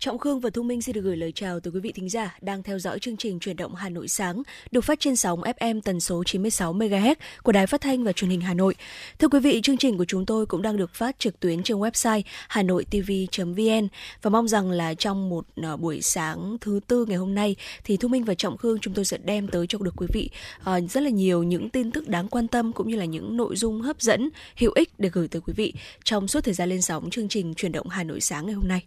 Trọng Khương và Thu Minh xin được gửi lời chào tới quý vị thính giả đang theo dõi chương trình Chuyển động Hà Nội sáng được phát trên sóng FM tần số 96 MHz của Đài Phát thanh và Truyền hình Hà Nội. Thưa quý vị, chương trình của chúng tôi cũng đang được phát trực tuyến trên website hanoitv.vn và mong rằng là trong một à, buổi sáng thứ tư ngày hôm nay thì Thu Minh và Trọng Khương chúng tôi sẽ đem tới cho được quý vị à, rất là nhiều những tin tức đáng quan tâm cũng như là những nội dung hấp dẫn, hữu ích để gửi tới quý vị trong suốt thời gian lên sóng chương trình Chuyển động Hà Nội sáng ngày hôm nay.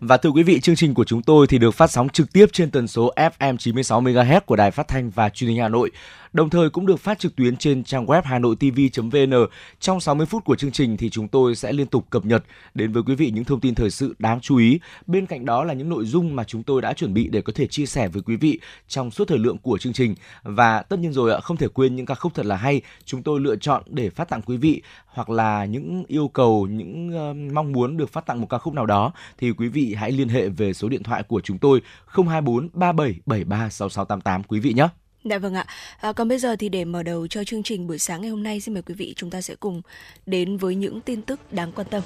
Và thưa quý vị, chương trình của chúng tôi thì được phát sóng trực tiếp trên tần số FM 96 MHz của Đài Phát thanh và Truyền hình Hà Nội đồng thời cũng được phát trực tuyến trên trang web hanoitv.vn. Trong 60 phút của chương trình thì chúng tôi sẽ liên tục cập nhật đến với quý vị những thông tin thời sự đáng chú ý. Bên cạnh đó là những nội dung mà chúng tôi đã chuẩn bị để có thể chia sẻ với quý vị trong suốt thời lượng của chương trình. Và tất nhiên rồi ạ, không thể quên những ca khúc thật là hay chúng tôi lựa chọn để phát tặng quý vị hoặc là những yêu cầu, những uh, mong muốn được phát tặng một ca khúc nào đó thì quý vị hãy liên hệ về số điện thoại của chúng tôi 024 3773 6688 quý vị nhé. Dạ vâng ạ. À, còn bây giờ thì để mở đầu cho chương trình buổi sáng ngày hôm nay, xin mời quý vị chúng ta sẽ cùng đến với những tin tức đáng quan tâm.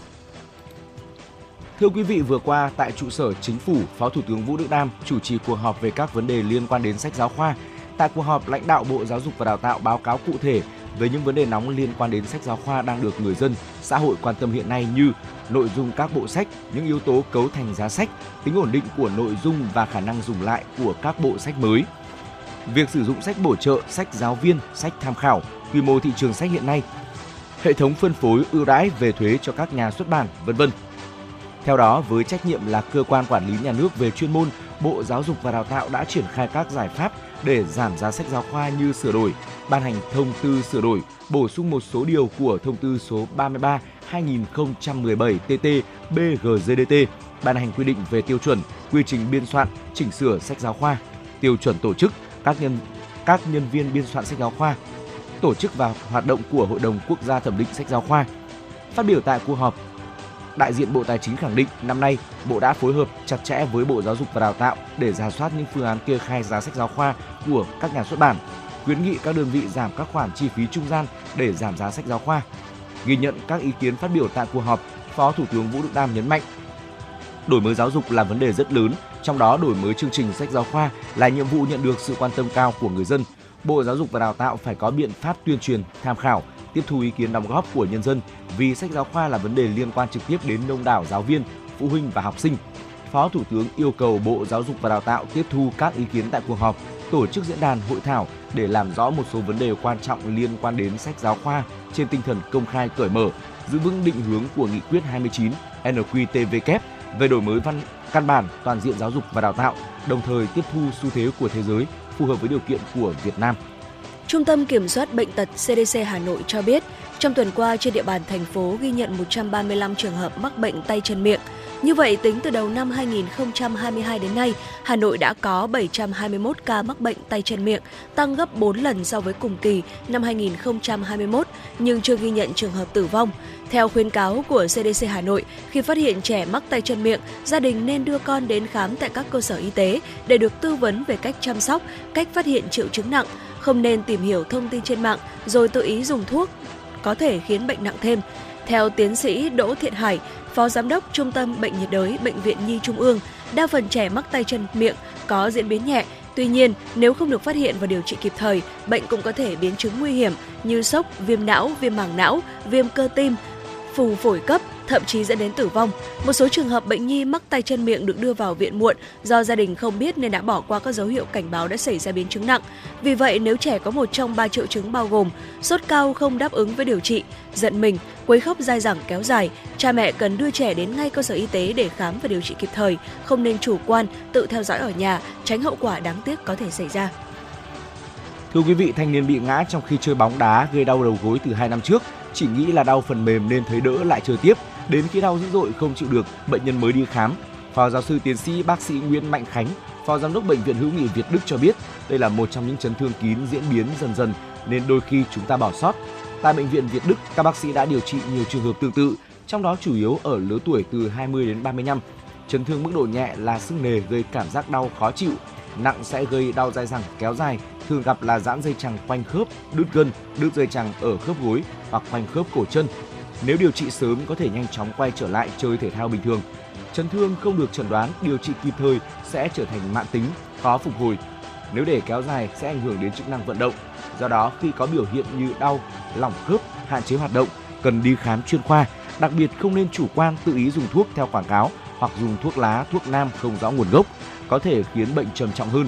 Thưa quý vị, vừa qua tại trụ sở Chính phủ, Phó Thủ tướng Vũ Đức Đam chủ trì cuộc họp về các vấn đề liên quan đến sách giáo khoa. Tại cuộc họp, lãnh đạo Bộ Giáo dục và Đào tạo báo cáo cụ thể về những vấn đề nóng liên quan đến sách giáo khoa đang được người dân, xã hội quan tâm hiện nay như nội dung các bộ sách, những yếu tố cấu thành giá sách, tính ổn định của nội dung và khả năng dùng lại của các bộ sách mới việc sử dụng sách bổ trợ, sách giáo viên, sách tham khảo, quy mô thị trường sách hiện nay, hệ thống phân phối ưu đãi về thuế cho các nhà xuất bản, vân vân. Theo đó, với trách nhiệm là cơ quan quản lý nhà nước về chuyên môn, Bộ Giáo dục và Đào tạo đã triển khai các giải pháp để giảm giá sách giáo khoa như sửa đổi, ban hành thông tư sửa đổi, bổ sung một số điều của thông tư số 33 2017 TT BGZDT, ban hành quy định về tiêu chuẩn, quy trình biên soạn, chỉnh sửa sách giáo khoa, tiêu chuẩn tổ chức, các nhân các nhân viên biên soạn sách giáo khoa, tổ chức và hoạt động của Hội đồng Quốc gia thẩm định sách giáo khoa. Phát biểu tại cuộc họp, đại diện Bộ Tài chính khẳng định năm nay Bộ đã phối hợp chặt chẽ với Bộ Giáo dục và Đào tạo để giả soát những phương án kê khai giá sách giáo khoa của các nhà xuất bản, khuyến nghị các đơn vị giảm các khoản chi phí trung gian để giảm giá sách giáo khoa. Ghi nhận các ý kiến phát biểu tại cuộc họp, Phó Thủ tướng Vũ Đức Đam nhấn mạnh đổi mới giáo dục là vấn đề rất lớn trong đó đổi mới chương trình sách giáo khoa là nhiệm vụ nhận được sự quan tâm cao của người dân. Bộ Giáo dục và Đào tạo phải có biện pháp tuyên truyền, tham khảo, tiếp thu ý kiến đóng góp của nhân dân vì sách giáo khoa là vấn đề liên quan trực tiếp đến đông đảo giáo viên, phụ huynh và học sinh. Phó Thủ tướng yêu cầu Bộ Giáo dục và Đào tạo tiếp thu các ý kiến tại cuộc họp, tổ chức diễn đàn hội thảo để làm rõ một số vấn đề quan trọng liên quan đến sách giáo khoa trên tinh thần công khai cởi mở, giữ vững định hướng của nghị quyết 29 NQTVK về đổi mới văn căn bản toàn diện giáo dục và đào tạo, đồng thời tiếp thu xu thế của thế giới phù hợp với điều kiện của Việt Nam. Trung tâm Kiểm soát Bệnh tật CDC Hà Nội cho biết, trong tuần qua trên địa bàn thành phố ghi nhận 135 trường hợp mắc bệnh tay chân miệng. Như vậy, tính từ đầu năm 2022 đến nay, Hà Nội đã có 721 ca mắc bệnh tay chân miệng, tăng gấp 4 lần so với cùng kỳ năm 2021, nhưng chưa ghi nhận trường hợp tử vong. Theo khuyến cáo của CDC Hà Nội, khi phát hiện trẻ mắc tay chân miệng, gia đình nên đưa con đến khám tại các cơ sở y tế để được tư vấn về cách chăm sóc, cách phát hiện triệu chứng nặng, không nên tìm hiểu thông tin trên mạng rồi tự ý dùng thuốc có thể khiến bệnh nặng thêm. Theo tiến sĩ Đỗ Thiện Hải, Phó Giám đốc Trung tâm Bệnh nhiệt đới Bệnh viện Nhi Trung ương, đa phần trẻ mắc tay chân miệng có diễn biến nhẹ. Tuy nhiên, nếu không được phát hiện và điều trị kịp thời, bệnh cũng có thể biến chứng nguy hiểm như sốc, viêm não, viêm màng não, viêm cơ tim, phù phổi cấp, thậm chí dẫn đến tử vong. Một số trường hợp bệnh nhi mắc tay chân miệng được đưa vào viện muộn do gia đình không biết nên đã bỏ qua các dấu hiệu cảnh báo đã xảy ra biến chứng nặng. Vì vậy, nếu trẻ có một trong ba triệu chứng bao gồm sốt cao không đáp ứng với điều trị, giận mình, quấy khóc dai dẳng kéo dài, cha mẹ cần đưa trẻ đến ngay cơ sở y tế để khám và điều trị kịp thời, không nên chủ quan, tự theo dõi ở nhà, tránh hậu quả đáng tiếc có thể xảy ra. Thưa quý vị, thanh niên bị ngã trong khi chơi bóng đá gây đau đầu gối từ 2 năm trước chỉ nghĩ là đau phần mềm nên thấy đỡ lại chơi tiếp. Đến khi đau dữ dội không chịu được, bệnh nhân mới đi khám. Phó giáo sư tiến sĩ bác sĩ Nguyễn Mạnh Khánh, Phó giám đốc bệnh viện hữu nghị Việt Đức cho biết, đây là một trong những chấn thương kín diễn biến dần dần nên đôi khi chúng ta bỏ sót. Tại bệnh viện Việt Đức, các bác sĩ đã điều trị nhiều trường hợp tương tự, trong đó chủ yếu ở lứa tuổi từ 20 đến 35. Chấn thương mức độ nhẹ là sưng nề gây cảm giác đau khó chịu, nặng sẽ gây đau dai dẳng kéo dài, thường gặp là giãn dây chằng quanh khớp, đứt gân, đứt dây chằng ở khớp gối hoặc quanh khớp cổ chân. Nếu điều trị sớm có thể nhanh chóng quay trở lại chơi thể thao bình thường. Chấn thương không được chẩn đoán, điều trị kịp thời sẽ trở thành mãn tính, khó phục hồi. Nếu để kéo dài sẽ ảnh hưởng đến chức năng vận động. Do đó, khi có biểu hiện như đau, lỏng khớp, hạn chế hoạt động, cần đi khám chuyên khoa. Đặc biệt không nên chủ quan tự ý dùng thuốc theo quảng cáo hoặc dùng thuốc lá, thuốc nam không rõ nguồn gốc, có thể khiến bệnh trầm trọng hơn.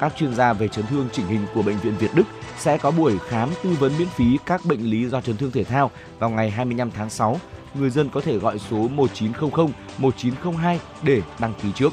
Các chuyên gia về chấn thương chỉnh hình của bệnh viện Việt Đức sẽ có buổi khám tư vấn miễn phí các bệnh lý do chấn thương thể thao vào ngày 25 tháng 6. Người dân có thể gọi số 1900 1902 để đăng ký trước.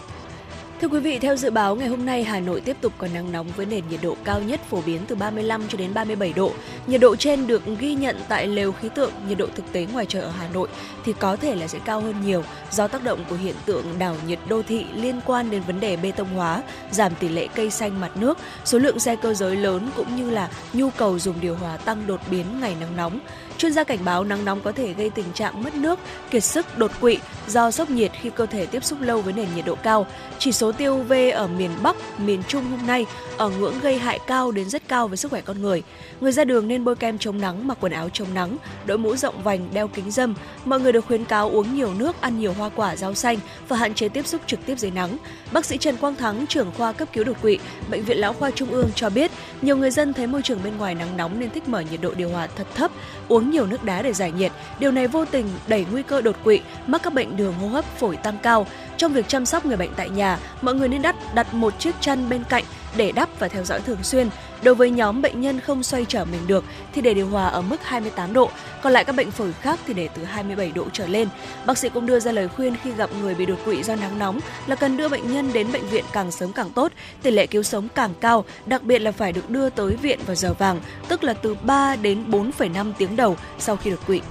Thưa quý vị, theo dự báo ngày hôm nay Hà Nội tiếp tục có nắng nóng với nền nhiệt độ cao nhất phổ biến từ 35 cho đến 37 độ. Nhiệt độ trên được ghi nhận tại lều khí tượng, nhiệt độ thực tế ngoài trời ở Hà Nội thì có thể là sẽ cao hơn nhiều do tác động của hiện tượng đảo nhiệt đô thị liên quan đến vấn đề bê tông hóa, giảm tỷ lệ cây xanh mặt nước, số lượng xe cơ giới lớn cũng như là nhu cầu dùng điều hòa tăng đột biến ngày nắng nóng. Chuyên gia cảnh báo nắng nóng có thể gây tình trạng mất nước, kiệt sức, đột quỵ do sốc nhiệt khi cơ thể tiếp xúc lâu với nền nhiệt độ cao. Chỉ số tiêu UV ở miền Bắc, miền Trung hôm nay ở ngưỡng gây hại cao đến rất cao với sức khỏe con người. Người ra đường nên bôi kem chống nắng, mặc quần áo chống nắng, đội mũ rộng vành, đeo kính dâm. Mọi người được khuyến cáo uống nhiều nước, ăn nhiều hoa quả, rau xanh và hạn chế tiếp xúc trực tiếp dưới nắng. Bác sĩ Trần Quang Thắng, trưởng khoa cấp cứu đột quỵ, bệnh viện Lão khoa Trung ương cho biết, nhiều người dân thấy môi trường bên ngoài nắng nóng nên thích mở nhiệt độ điều hòa thật thấp, uống nhiều nước đá để giải nhiệt. Điều này vô tình đẩy nguy cơ đột quỵ, mắc các bệnh đường hô hấp, phổi tăng cao. Trong việc chăm sóc người bệnh tại nhà, mọi người nên đặt đặt một chiếc chăn bên cạnh để đắp và theo dõi thường xuyên. Đối với nhóm bệnh nhân không xoay trở mình được thì để điều hòa ở mức 28 độ, còn lại các bệnh phổi khác thì để từ 27 độ trở lên. Bác sĩ cũng đưa ra lời khuyên khi gặp người bị đột quỵ do nắng nóng là cần đưa bệnh nhân đến bệnh viện càng sớm càng tốt, tỷ lệ cứu sống càng cao, đặc biệt là phải được đưa tới viện vào giờ vàng, tức là từ 3 đến 4,5 tiếng đầu sau khi đột quỵ.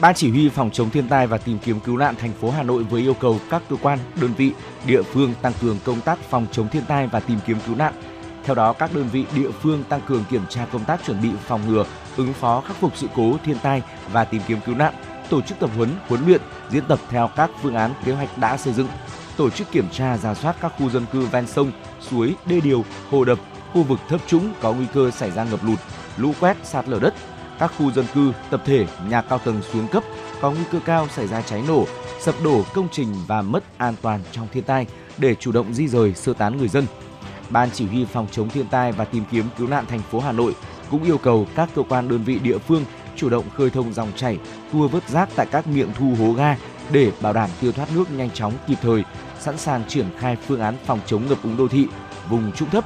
Ban chỉ huy phòng chống thiên tai và tìm kiếm cứu nạn thành phố Hà Nội với yêu cầu các cơ quan, đơn vị, địa phương tăng cường công tác phòng chống thiên tai và tìm kiếm cứu nạn. Theo đó, các đơn vị địa phương tăng cường kiểm tra công tác chuẩn bị phòng ngừa, ứng phó khắc phục sự cố thiên tai và tìm kiếm cứu nạn, tổ chức tập huấn, huấn luyện, diễn tập theo các phương án kế hoạch đã xây dựng, tổ chức kiểm tra ra soát các khu dân cư ven sông, suối, đê điều, hồ đập, khu vực thấp trũng có nguy cơ xảy ra ngập lụt, lũ quét, sạt lở đất, các khu dân cư, tập thể, nhà cao tầng xuống cấp có nguy cơ cao xảy ra cháy nổ, sập đổ công trình và mất an toàn trong thiên tai để chủ động di rời sơ tán người dân. Ban chỉ huy phòng chống thiên tai và tìm kiếm cứu nạn thành phố Hà Nội cũng yêu cầu các cơ quan đơn vị địa phương chủ động khơi thông dòng chảy, tua vớt rác tại các miệng thu hố ga để bảo đảm tiêu thoát nước nhanh chóng kịp thời, sẵn sàng triển khai phương án phòng chống ngập úng đô thị, vùng trũng thấp.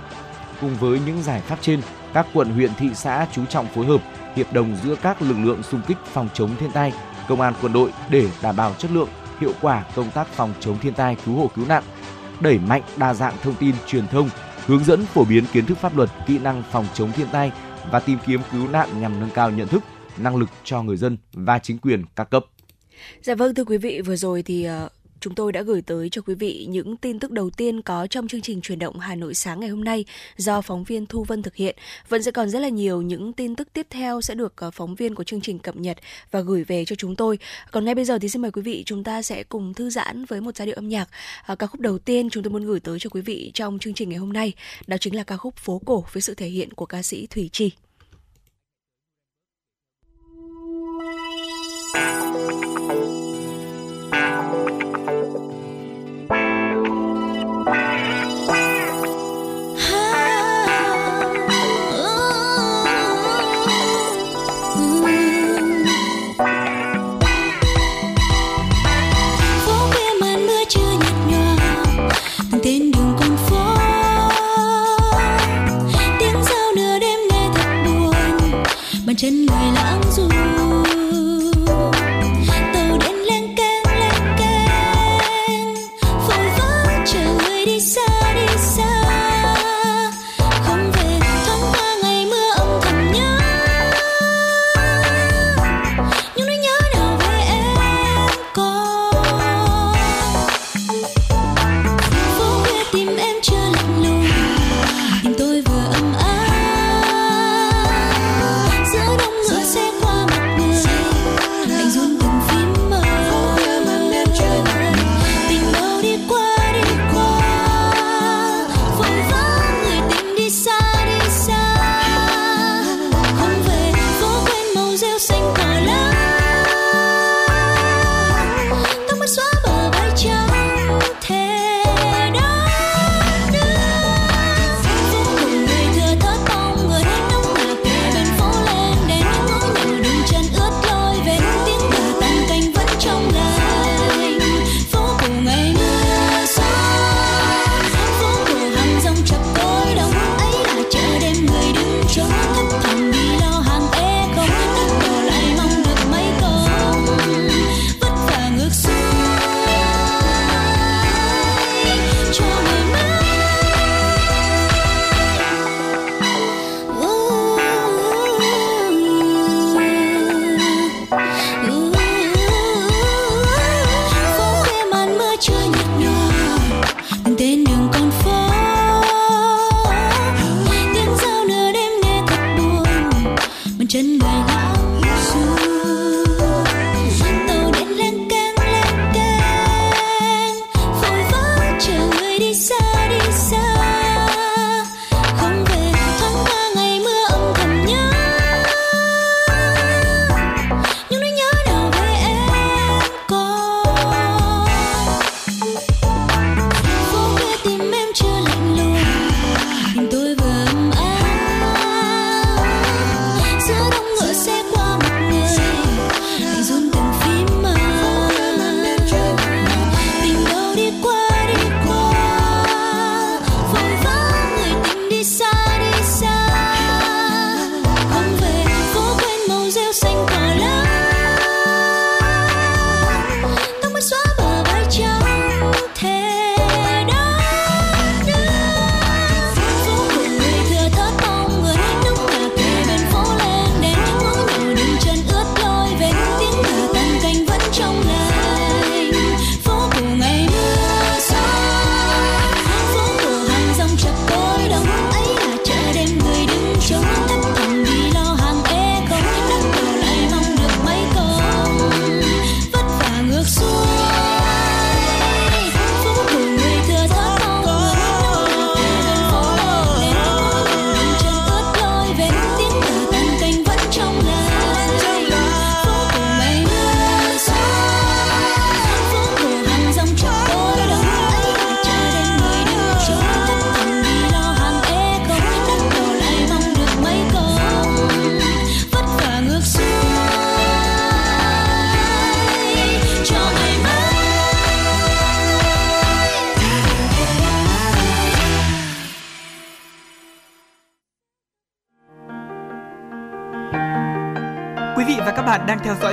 Cùng với những giải pháp trên, các quận huyện thị xã chú trọng phối hợp hiệp đồng giữa các lực lượng xung kích phòng chống thiên tai, công an quân đội để đảm bảo chất lượng, hiệu quả công tác phòng chống thiên tai cứu hộ cứu nạn, đẩy mạnh đa dạng thông tin truyền thông, hướng dẫn phổ biến kiến thức pháp luật, kỹ năng phòng chống thiên tai và tìm kiếm cứu nạn nhằm nâng cao nhận thức, năng lực cho người dân và chính quyền các cấp. Dạ vâng thưa quý vị, vừa rồi thì uh chúng tôi đã gửi tới cho quý vị những tin tức đầu tiên có trong chương trình truyền động Hà Nội sáng ngày hôm nay do phóng viên Thu Vân thực hiện. Vẫn sẽ còn rất là nhiều những tin tức tiếp theo sẽ được ờ, phóng viên của chương trình cập nhật và gửi về cho chúng tôi. Còn ngay bây giờ thì xin mời quý vị chúng ta sẽ cùng thư giãn với một giai điệu âm nhạc. À, ca khúc đầu tiên chúng tôi muốn gửi tới cho quý vị trong chương trình ngày hôm nay đó chính là ca khúc Phố cổ với sự thể hiện của ca sĩ Thủy Chi. Thank you.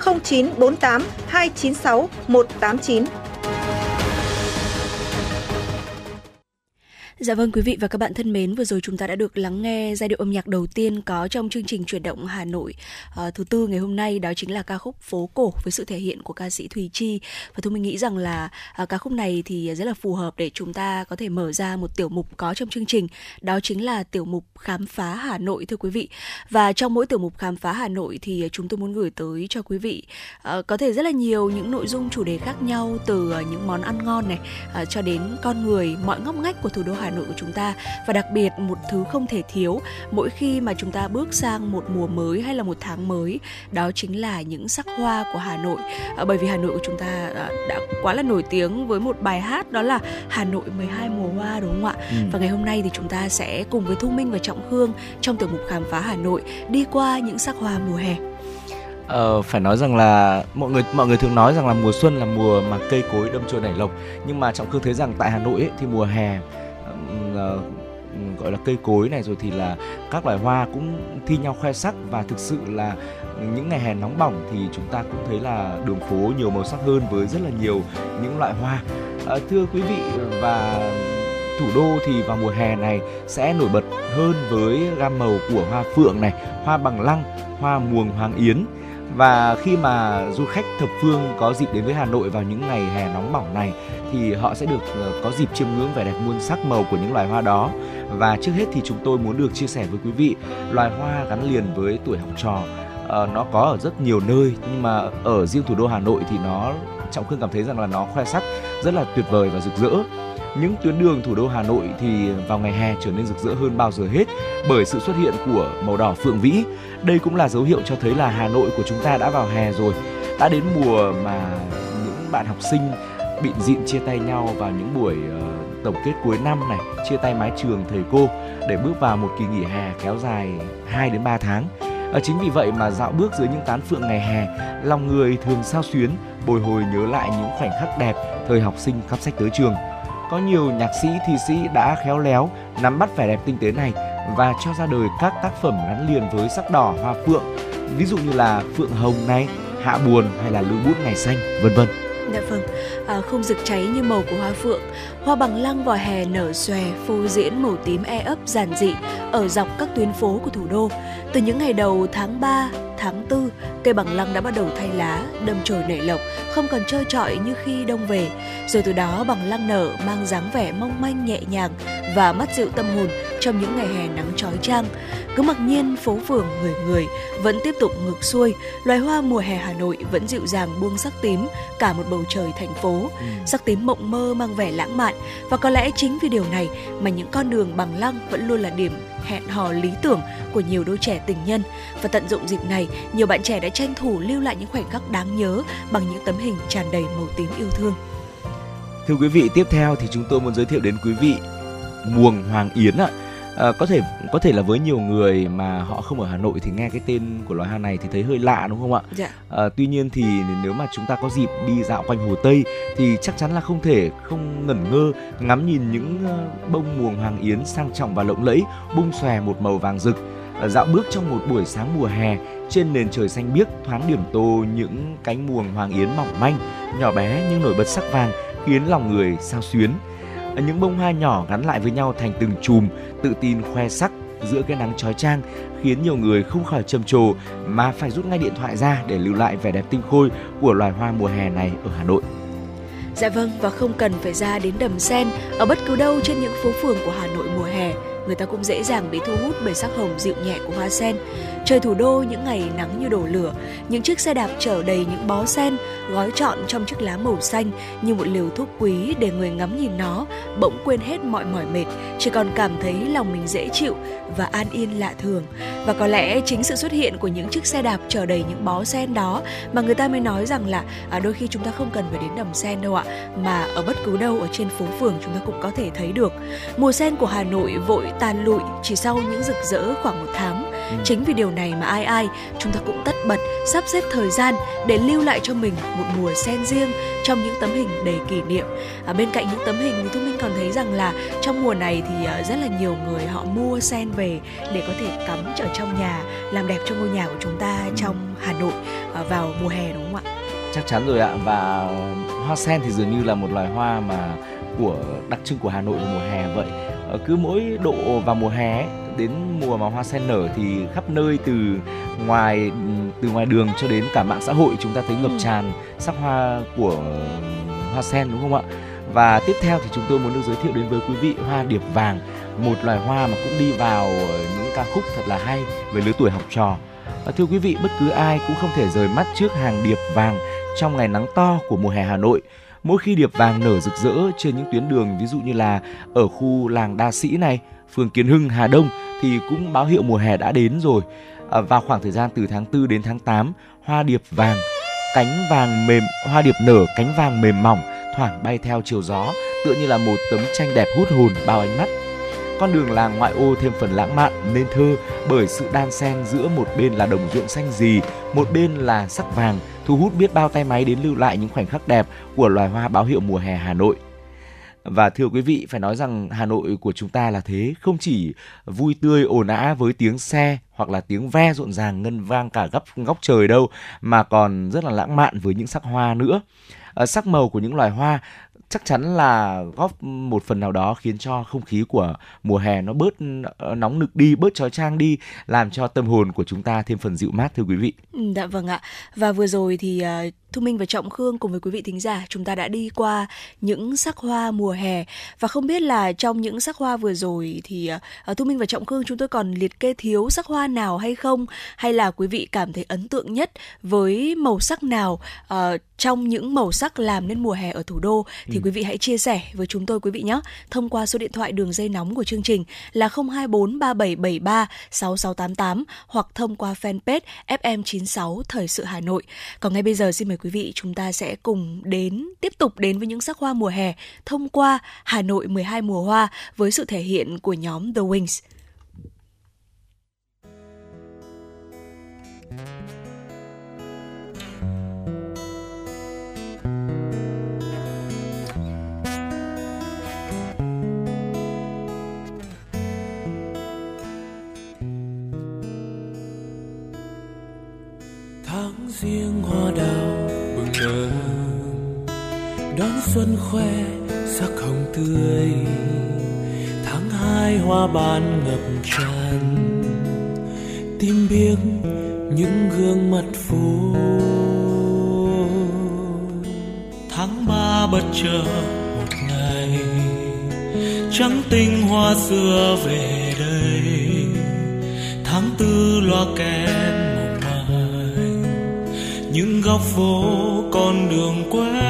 0948 296 189. Dạ vâng quý vị và các bạn thân mến, vừa rồi chúng ta đã được lắng nghe giai điệu âm nhạc đầu tiên có trong chương trình chuyển động Hà Nội à, thứ tư ngày hôm nay đó chính là ca khúc Phố cổ với sự thể hiện của ca sĩ Thùy Chi. Và tôi mình nghĩ rằng là à, ca khúc này thì rất là phù hợp để chúng ta có thể mở ra một tiểu mục có trong chương trình đó chính là tiểu mục khám phá Hà Nội thưa quý vị. Và trong mỗi tiểu mục khám phá Hà Nội thì chúng tôi muốn gửi tới cho quý vị à, có thể rất là nhiều những nội dung chủ đề khác nhau từ những món ăn ngon này à, cho đến con người mọi ngóc ngách của thủ đô Hà Nội của chúng ta. Và đặc biệt một thứ không thể thiếu mỗi khi mà chúng ta bước sang một mùa mới hay là một tháng mới đó chính là những sắc hoa của Hà Nội. À, bởi vì Hà Nội của chúng ta à, đã quá là nổi tiếng với một bài hát đó là Hà Nội 12 mùa hoa đúng không ạ? Ừ. và ngày hôm nay thì chúng ta sẽ cùng với Thu Minh và Trọng Khương trong tiểu mục khám phá Hà Nội đi qua những sắc hoa mùa hè. Ờ, phải nói rằng là mọi người mọi người thường nói rằng là mùa xuân là mùa mà cây cối đâm chồi nảy lộc. Nhưng mà trọng khương thấy rằng tại hà nội ấy, thì mùa hè uh, gọi là cây cối này rồi thì là các loài hoa cũng thi nhau khoe sắc. Và thực sự là những ngày hè nóng bỏng thì chúng ta cũng thấy là đường phố nhiều màu sắc hơn với rất là nhiều những loại hoa. À, thưa quý vị và thủ đô thì vào mùa hè này sẽ nổi bật hơn với gam màu của hoa phượng này hoa bằng lăng hoa muồng hoàng yến và khi mà du khách thập phương có dịp đến với Hà Nội vào những ngày hè nóng bỏng này thì họ sẽ được ờ, có dịp chiêm ngưỡng vẻ đẹp muôn sắc màu của những loài hoa đó. Và trước hết thì chúng tôi muốn được chia sẻ với quý vị loài hoa gắn liền với tuổi học trò. À, nó có ở rất nhiều nơi nhưng mà ở riêng thủ đô Hà Nội thì nó trọng khương cảm thấy rằng là nó khoe sắc rất là tuyệt vời và rực rỡ. Những tuyến đường thủ đô Hà Nội thì vào ngày hè trở nên rực rỡ hơn bao giờ hết bởi sự xuất hiện của màu đỏ phượng vĩ. Đây cũng là dấu hiệu cho thấy là Hà Nội của chúng ta đã vào hè rồi. Đã đến mùa mà những bạn học sinh bịn dịn chia tay nhau vào những buổi uh, tổng kết cuối năm này, chia tay mái trường thầy cô để bước vào một kỳ nghỉ hè kéo dài 2 đến 3 tháng. À, chính vì vậy mà dạo bước dưới những tán phượng ngày hè, lòng người thường sao xuyến, bồi hồi nhớ lại những khoảnh khắc đẹp thời học sinh cắp sách tới trường. Có nhiều nhạc sĩ, thi sĩ đã khéo léo nắm bắt vẻ đẹp tinh tế này và cho ra đời các tác phẩm gắn liền với sắc đỏ hoa phượng, ví dụ như là Phượng Hồng này, Hạ Buồn hay là Lưu Bút Ngày Xanh, vân vân. Dạ vâng, à, không rực cháy như màu của hoa phượng, hoa bằng lăng vào hè nở xòe phô diễn màu tím e ấp giản dị ở dọc các tuyến phố của thủ đô. Từ những ngày đầu tháng 3, tháng 4, cây bằng lăng đã bắt đầu thay lá, đâm chồi nảy lộc, không còn trơ trọi như khi đông về. Rồi từ đó bằng lăng nở mang dáng vẻ mong manh nhẹ nhàng và mắt dịu tâm hồn trong những ngày hè nắng trói trang. Cứ mặc nhiên phố phường người người vẫn tiếp tục ngược xuôi, loài hoa mùa hè Hà Nội vẫn dịu dàng buông sắc tím cả một bầu trời thành phố. Ừ. Sắc tím mộng mơ mang vẻ lãng mạn và có lẽ chính vì điều này mà những con đường bằng lăng vẫn luôn là điểm hẹn hò lý tưởng của nhiều đôi trẻ tình nhân. Và tận dụng dịp này, nhiều bạn trẻ đã tranh thủ lưu lại những khoảnh khắc đáng nhớ bằng những tấm hình tràn đầy màu tím yêu thương. Thưa quý vị, tiếp theo thì chúng tôi muốn giới thiệu đến quý vị Muồng Hoàng Yến ạ. À, có thể có thể là với nhiều người mà họ không ở Hà Nội thì nghe cái tên của loài hoa này thì thấy hơi lạ đúng không ạ? Dạ. À, tuy nhiên thì nếu mà chúng ta có dịp đi dạo quanh Hồ Tây thì chắc chắn là không thể không ngẩn ngơ ngắm nhìn những bông muồng hoàng yến sang trọng và lộng lẫy bung xòe một màu vàng rực. Dạo bước trong một buổi sáng mùa hè trên nền trời xanh biếc thoáng điểm tô những cánh muồng hoàng yến mỏng manh, nhỏ bé nhưng nổi bật sắc vàng khiến lòng người sao xuyến. Những bông hoa nhỏ gắn lại với nhau thành từng chùm, tự tin khoe sắc giữa cái nắng chói chang khiến nhiều người không khỏi trầm trồ mà phải rút ngay điện thoại ra để lưu lại vẻ đẹp tinh khôi của loài hoa mùa hè này ở Hà Nội. Dạ vâng và không cần phải ra đến đầm sen ở bất cứ đâu trên những phố phường của Hà Nội mùa hè người ta cũng dễ dàng bị thu hút bởi sắc hồng dịu nhẹ của hoa sen. Trời thủ đô những ngày nắng như đổ lửa, những chiếc xe đạp chở đầy những bó sen gói trọn trong chiếc lá màu xanh như một liều thuốc quý để người ngắm nhìn nó bỗng quên hết mọi mỏi mệt, chỉ còn cảm thấy lòng mình dễ chịu và an yên lạ thường. Và có lẽ chính sự xuất hiện của những chiếc xe đạp chở đầy những bó sen đó mà người ta mới nói rằng là à, đôi khi chúng ta không cần phải đến đầm sen đâu ạ, mà ở bất cứ đâu ở trên phố phường chúng ta cũng có thể thấy được. Mùa sen của Hà Nội vội tàn lụi chỉ sau những rực rỡ khoảng một tháng. Ừ. Chính vì điều này mà ai ai chúng ta cũng tất bật sắp xếp thời gian để lưu lại cho mình một mùa sen riêng trong những tấm hình đầy kỷ niệm. À, bên cạnh những tấm hình thì Thu Minh còn thấy rằng là trong mùa này thì uh, rất là nhiều người họ mua sen về để có thể cắm ở trong nhà làm đẹp cho ngôi nhà của chúng ta ừ. trong Hà Nội uh, vào mùa hè đúng không ạ? Chắc chắn rồi ạ và hoa sen thì dường như là một loài hoa mà của đặc trưng của Hà Nội vào mùa hè vậy Ờ, cứ mỗi độ vào mùa hè đến mùa mà hoa sen nở thì khắp nơi từ ngoài từ ngoài đường cho đến cả mạng xã hội chúng ta thấy ngập ừ. tràn sắc hoa của hoa sen đúng không ạ? Và tiếp theo thì chúng tôi muốn được giới thiệu đến với quý vị hoa điệp vàng, một loài hoa mà cũng đi vào những ca khúc thật là hay về lứa tuổi học trò. Và thưa quý vị, bất cứ ai cũng không thể rời mắt trước hàng điệp vàng trong ngày nắng to của mùa hè Hà Nội mỗi khi điệp vàng nở rực rỡ trên những tuyến đường ví dụ như là ở khu làng Đa Sĩ này, phường Kiến Hưng, Hà Đông thì cũng báo hiệu mùa hè đã đến rồi. À, vào khoảng thời gian từ tháng 4 đến tháng 8, hoa điệp vàng, cánh vàng mềm, hoa điệp nở cánh vàng mềm mỏng thoảng bay theo chiều gió, tựa như là một tấm tranh đẹp hút hồn bao ánh mắt. Con đường làng ngoại ô thêm phần lãng mạn nên thơ bởi sự đan xen giữa một bên là đồng ruộng xanh gì, một bên là sắc vàng, thu hút biết bao tay máy đến lưu lại những khoảnh khắc đẹp của loài hoa báo hiệu mùa hè Hà Nội. Và thưa quý vị, phải nói rằng Hà Nội của chúng ta là thế, không chỉ vui tươi ồn ào với tiếng xe hoặc là tiếng ve rộn ràng ngân vang cả góc góc trời đâu, mà còn rất là lãng mạn với những sắc hoa nữa. À, sắc màu của những loài hoa chắc chắn là góp một phần nào đó khiến cho không khí của mùa hè nó bớt ờ, nóng nực đi, bớt trói trang đi, làm cho tâm hồn của chúng ta thêm phần dịu mát thưa quý vị. Ừ, dạ vâng ạ. Và vừa rồi thì uh, Thu Minh và Trọng Khương cùng với quý vị thính giả chúng ta đã đi qua những sắc hoa mùa hè và không biết là trong những sắc hoa vừa rồi thì uh, Thu Minh và Trọng Khương chúng tôi còn liệt kê thiếu sắc hoa nào hay không hay là quý vị cảm thấy ấn tượng nhất với màu sắc nào uh, trong những màu sắc làm nên mùa hè ở thủ đô thì ừ. quý vị hãy chia sẻ với chúng tôi quý vị nhé thông qua số điện thoại đường dây nóng của chương trình là 024 3773 6688 hoặc thông qua fanpage FM96 Thời sự Hà Nội. Còn ngay bây giờ xin mời quý vị chúng ta sẽ cùng đến tiếp tục đến với những sắc hoa mùa hè thông qua Hà Nội 12 mùa hoa với sự thể hiện của nhóm The Wings. Riêng hoa đào bừng nở. Đón xuân khoe, sắc hồng tươi. Tháng hai hoa ban ngập tràn. Tim biếc những gương mặt phố tháng ba bất chợt một ngày, trắng tinh hoa xưa về đây. Tháng tư loa kèn những góc phố con đường quen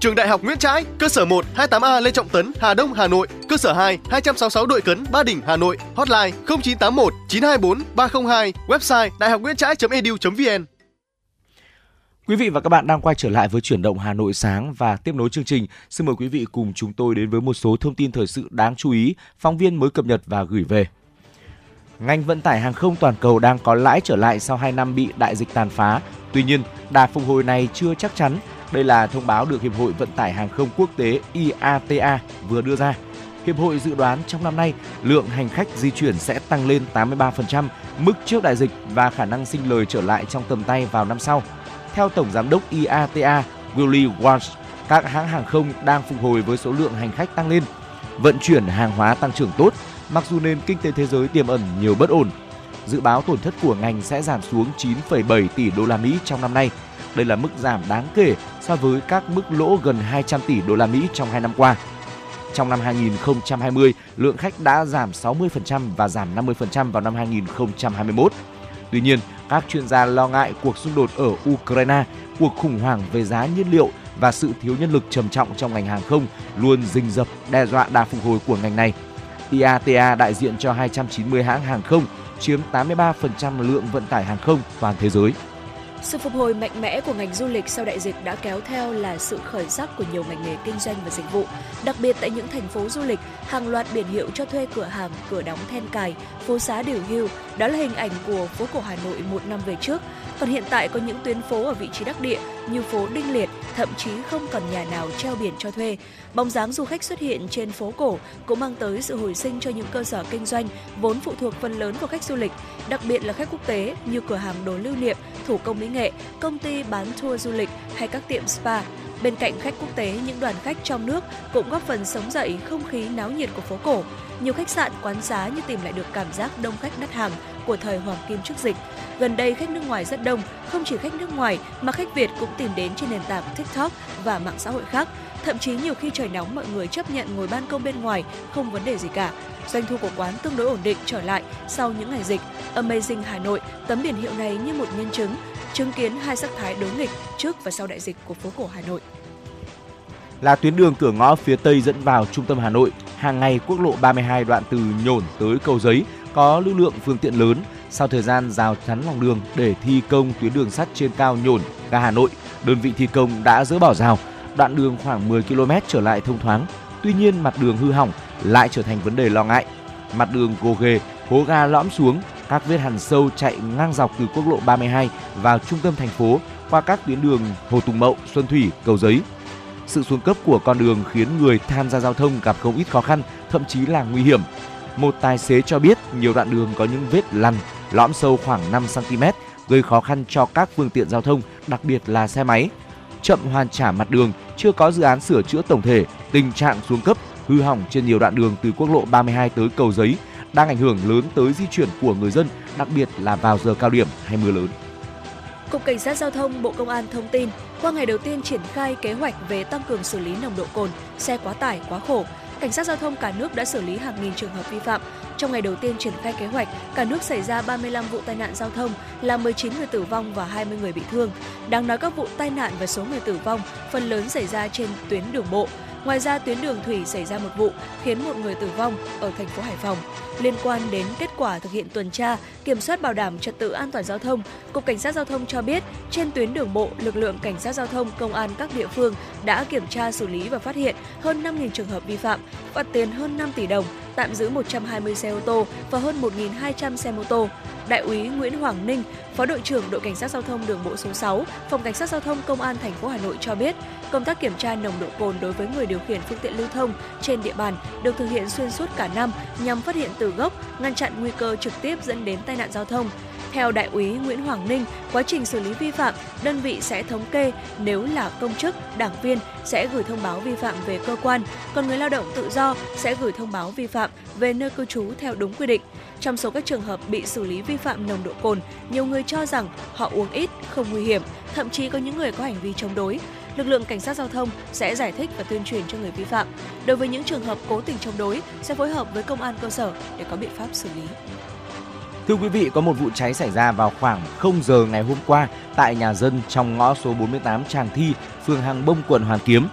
Trường Đại học Nguyễn Trãi, cơ sở 1 28A Lê Trọng Tấn, Hà Đông, Hà Nội, cơ sở 2 266 Đội Cấn, Ba Đình, Hà Nội, hotline 0981 924 302, website đạihocnguyentrai.edu.vn. Quý vị và các bạn đang quay trở lại với chuyển động Hà Nội sáng và tiếp nối chương trình. Xin mời quý vị cùng chúng tôi đến với một số thông tin thời sự đáng chú ý, phóng viên mới cập nhật và gửi về. Ngành vận tải hàng không toàn cầu đang có lãi trở lại sau 2 năm bị đại dịch tàn phá. Tuy nhiên, đà phục hồi này chưa chắc chắn. Đây là thông báo được Hiệp hội Vận tải Hàng không Quốc tế IATA vừa đưa ra. Hiệp hội dự đoán trong năm nay, lượng hành khách di chuyển sẽ tăng lên 83%, mức trước đại dịch và khả năng sinh lời trở lại trong tầm tay vào năm sau. Theo Tổng Giám đốc IATA Willie Walsh, các hãng hàng không đang phục hồi với số lượng hành khách tăng lên. Vận chuyển hàng hóa tăng trưởng tốt, mặc dù nền kinh tế thế giới tiềm ẩn nhiều bất ổn. Dự báo tổn thất của ngành sẽ giảm xuống 9,7 tỷ đô la Mỹ trong năm nay. Đây là mức giảm đáng kể so với các mức lỗ gần 200 tỷ đô la Mỹ trong 2 năm qua. Trong năm 2020, lượng khách đã giảm 60% và giảm 50% vào năm 2021. Tuy nhiên, các chuyên gia lo ngại cuộc xung đột ở Ukraine, cuộc khủng hoảng về giá nhiên liệu và sự thiếu nhân lực trầm trọng trong ngành hàng không luôn rình rập đe dọa đà phục hồi của ngành này. IATA đại diện cho 290 hãng hàng không, chiếm 83% lượng vận tải hàng không toàn thế giới. Sự phục hồi mạnh mẽ của ngành du lịch sau đại dịch đã kéo theo là sự khởi sắc của nhiều ngành nghề kinh doanh và dịch vụ. Đặc biệt tại những thành phố du lịch, hàng loạt biển hiệu cho thuê cửa hàng, cửa đóng then cài, phố xá điều hưu. Đó là hình ảnh của phố cổ Hà Nội một năm về trước. Còn hiện tại có những tuyến phố ở vị trí đắc địa như phố Đinh Liệt thậm chí không còn nhà nào treo biển cho thuê. Bóng dáng du khách xuất hiện trên phố cổ cũng mang tới sự hồi sinh cho những cơ sở kinh doanh vốn phụ thuộc phần lớn vào khách du lịch, đặc biệt là khách quốc tế như cửa hàng đồ lưu niệm, thủ công mỹ nghệ, công ty bán tour du lịch hay các tiệm spa. Bên cạnh khách quốc tế, những đoàn khách trong nước cũng góp phần sống dậy không khí náo nhiệt của phố cổ. Nhiều khách sạn, quán xá như tìm lại được cảm giác đông khách đắt hàng của thời hoàng kim trước dịch. Gần đây khách nước ngoài rất đông, không chỉ khách nước ngoài mà khách Việt cũng tìm đến trên nền tảng TikTok và mạng xã hội khác. Thậm chí nhiều khi trời nóng mọi người chấp nhận ngồi ban công bên ngoài không vấn đề gì cả. Doanh thu của quán tương đối ổn định trở lại sau những ngày dịch. Amazing Hà Nội, tấm biển hiệu này như một nhân chứng, chứng kiến hai sắc thái đối nghịch trước và sau đại dịch của phố cổ Hà Nội. Là tuyến đường cửa ngõ phía Tây dẫn vào trung tâm Hà Nội, hàng ngày quốc lộ 32 đoạn từ Nhổn tới Cầu Giấy có lưu lượng phương tiện lớn. Sau thời gian rào chắn lòng đường để thi công tuyến đường sắt trên cao Nhổn, ga Hà Nội, đơn vị thi công đã dỡ bỏ rào, đoạn đường khoảng 10 km trở lại thông thoáng. Tuy nhiên mặt đường hư hỏng lại trở thành vấn đề lo ngại. Mặt đường gồ ghề, hố ga lõm xuống, các vết hằn sâu chạy ngang dọc từ quốc lộ 32 vào trung tâm thành phố qua các tuyến đường Hồ Tùng Mậu, Xuân Thủy, Cầu Giấy. Sự xuống cấp của con đường khiến người tham gia giao thông gặp không ít khó khăn, thậm chí là nguy hiểm. Một tài xế cho biết nhiều đoạn đường có những vết lăn, lõm sâu khoảng 5 cm, gây khó khăn cho các phương tiện giao thông, đặc biệt là xe máy. Chậm hoàn trả mặt đường, chưa có dự án sửa chữa tổng thể, tình trạng xuống cấp, hư hỏng trên nhiều đoạn đường từ quốc lộ 32 tới cầu giấy đang ảnh hưởng lớn tới di chuyển của người dân, đặc biệt là vào giờ cao điểm hay mưa lớn. Cục Cảnh sát Giao thông Bộ Công an thông tin, qua ngày đầu tiên triển khai kế hoạch về tăng cường xử lý nồng độ cồn, xe quá tải, quá khổ, Cảnh sát giao thông cả nước đã xử lý hàng nghìn trường hợp vi phạm. Trong ngày đầu tiên triển khai kế hoạch, cả nước xảy ra 35 vụ tai nạn giao thông, làm 19 người tử vong và 20 người bị thương. Đáng nói các vụ tai nạn và số người tử vong phần lớn xảy ra trên tuyến đường bộ. Ngoài ra, tuyến đường thủy xảy ra một vụ khiến một người tử vong ở thành phố Hải Phòng. Liên quan đến kết quả thực hiện tuần tra, kiểm soát bảo đảm trật tự an toàn giao thông, Cục Cảnh sát Giao thông cho biết, trên tuyến đường bộ, lực lượng Cảnh sát Giao thông, Công an các địa phương đã kiểm tra xử lý và phát hiện hơn 5.000 trường hợp vi phạm, phạt tiền hơn 5 tỷ đồng, tạm giữ 120 xe ô tô và hơn 1.200 xe mô tô. Đại úy Nguyễn Hoàng Ninh, Phó đội trưởng đội cảnh sát giao thông đường bộ số 6, Phòng cảnh sát giao thông Công an thành phố Hà Nội cho biết, công tác kiểm tra nồng độ cồn đối với người điều khiển phương tiện lưu thông trên địa bàn được thực hiện xuyên suốt cả năm nhằm phát hiện từ gốc, ngăn chặn nguy cơ trực tiếp dẫn đến tai nạn giao thông. Theo đại úy Nguyễn Hoàng Ninh, quá trình xử lý vi phạm, đơn vị sẽ thống kê nếu là công chức, đảng viên sẽ gửi thông báo vi phạm về cơ quan, còn người lao động tự do sẽ gửi thông báo vi phạm về nơi cư trú theo đúng quy định. Trong số các trường hợp bị xử lý vi phạm nồng độ cồn, nhiều người cho rằng họ uống ít, không nguy hiểm, thậm chí có những người có hành vi chống đối. Lực lượng cảnh sát giao thông sẽ giải thích và tuyên truyền cho người vi phạm. Đối với những trường hợp cố tình chống đối, sẽ phối hợp với công an cơ sở để có biện pháp xử lý. Thưa quý vị, có một vụ cháy xảy ra vào khoảng 0 giờ ngày hôm qua tại nhà dân trong ngõ số 48 Tràng Thi, phường Hàng Bông, quận Hoàn Kiếm.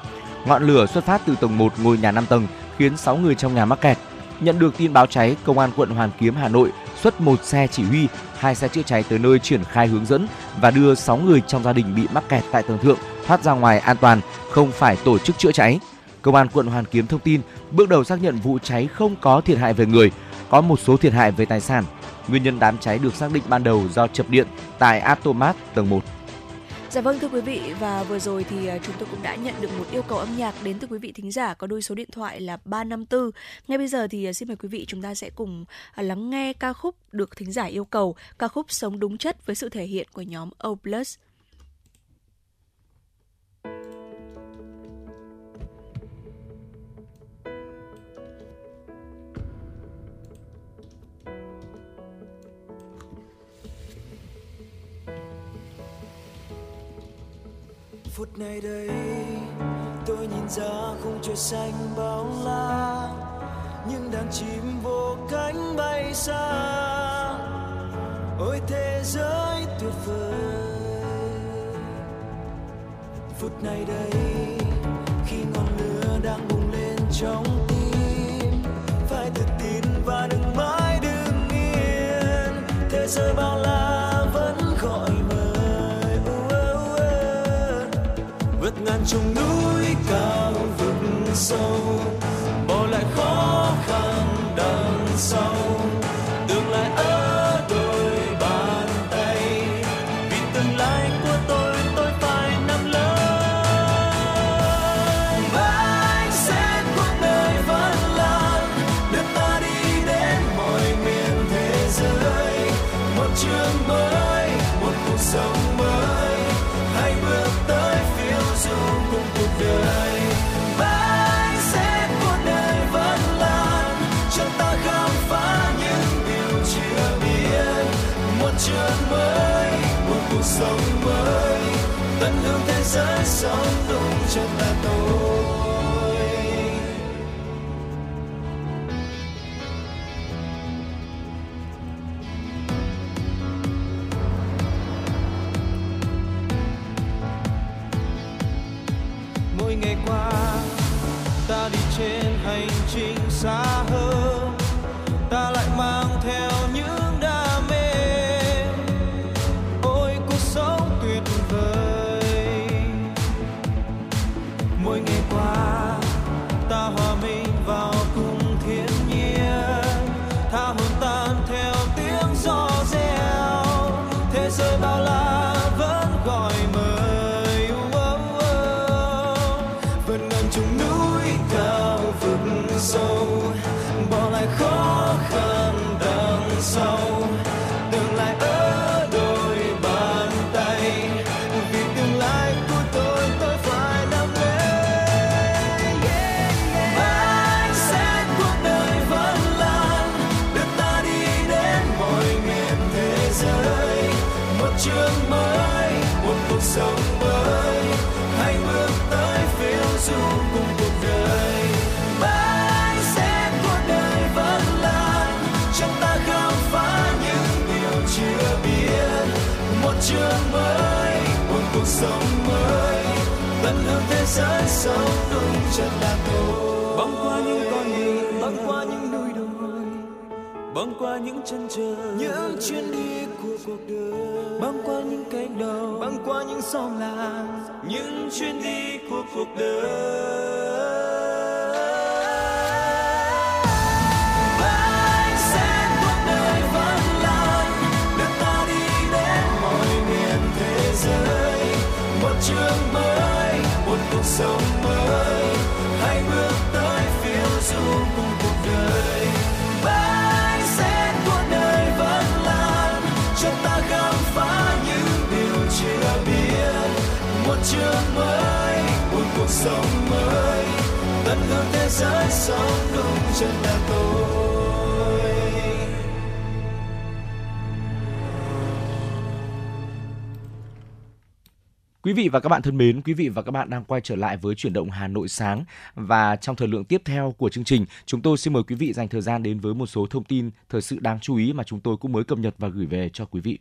Ngọn lửa xuất phát từ tầng 1 ngôi nhà 5 tầng, khiến 6 người trong nhà mắc kẹt. Nhận được tin báo cháy, Công an quận Hoàn Kiếm, Hà Nội xuất một xe chỉ huy, hai xe chữa cháy tới nơi triển khai hướng dẫn và đưa 6 người trong gia đình bị mắc kẹt tại tầng thượng thoát ra ngoài an toàn, không phải tổ chức chữa cháy. Công an quận Hoàn Kiếm thông tin, bước đầu xác nhận vụ cháy không có thiệt hại về người, có một số thiệt hại về tài sản. Nguyên nhân đám cháy được xác định ban đầu do chập điện tại Atomat tầng 1. Dạ vâng thưa quý vị và vừa rồi thì à, chúng tôi cũng đã nhận được một yêu cầu âm nhạc đến từ quý vị thính giả có đôi số điện thoại là 354. Ngay bây giờ thì à, xin mời quý vị chúng ta sẽ cùng à, lắng nghe ca khúc được thính giả yêu cầu, ca khúc Sống đúng chất với sự thể hiện của nhóm O+. Phút này đây, tôi nhìn ra khung trời xanh bao la những đàn chim vô cánh bay xa. Ôi, thế giới tuyệt vời. Phút này đây, khi ngọn lửa đang bùng lên trong tim, phải tự tin và đừng mãi đứng yên. Thế giới bao la trùng núi cao vực sâu bỏ lại khó khăn đằng sau. Sống mới, tận hưởng thế giới sống đúng chân là tôi. Mỗi ngày qua, ta đi trên hành trình xa hơn. Giới sống đúng chân là tôi. Băng qua những con đường băng qua những núi đồi băng qua những chân trời. Những chuyến đi của cuộc đời. Băng qua những cánh đồng băng qua những xóm làng những chuyến đi của cuộc đời sống mới. Tận hưởng thế giới sống đúng chân là tôi. Quý vị và các bạn thân mến, quý vị và các bạn đang quay trở lại với chuyển động Hà Nội sáng. Và trong thời lượng tiếp theo của chương trình, chúng tôi xin mời quý vị dành thời gian đến với một số thông tin thời sự đáng chú ý mà chúng tôi cũng mới cập nhật và gửi về cho quý vị.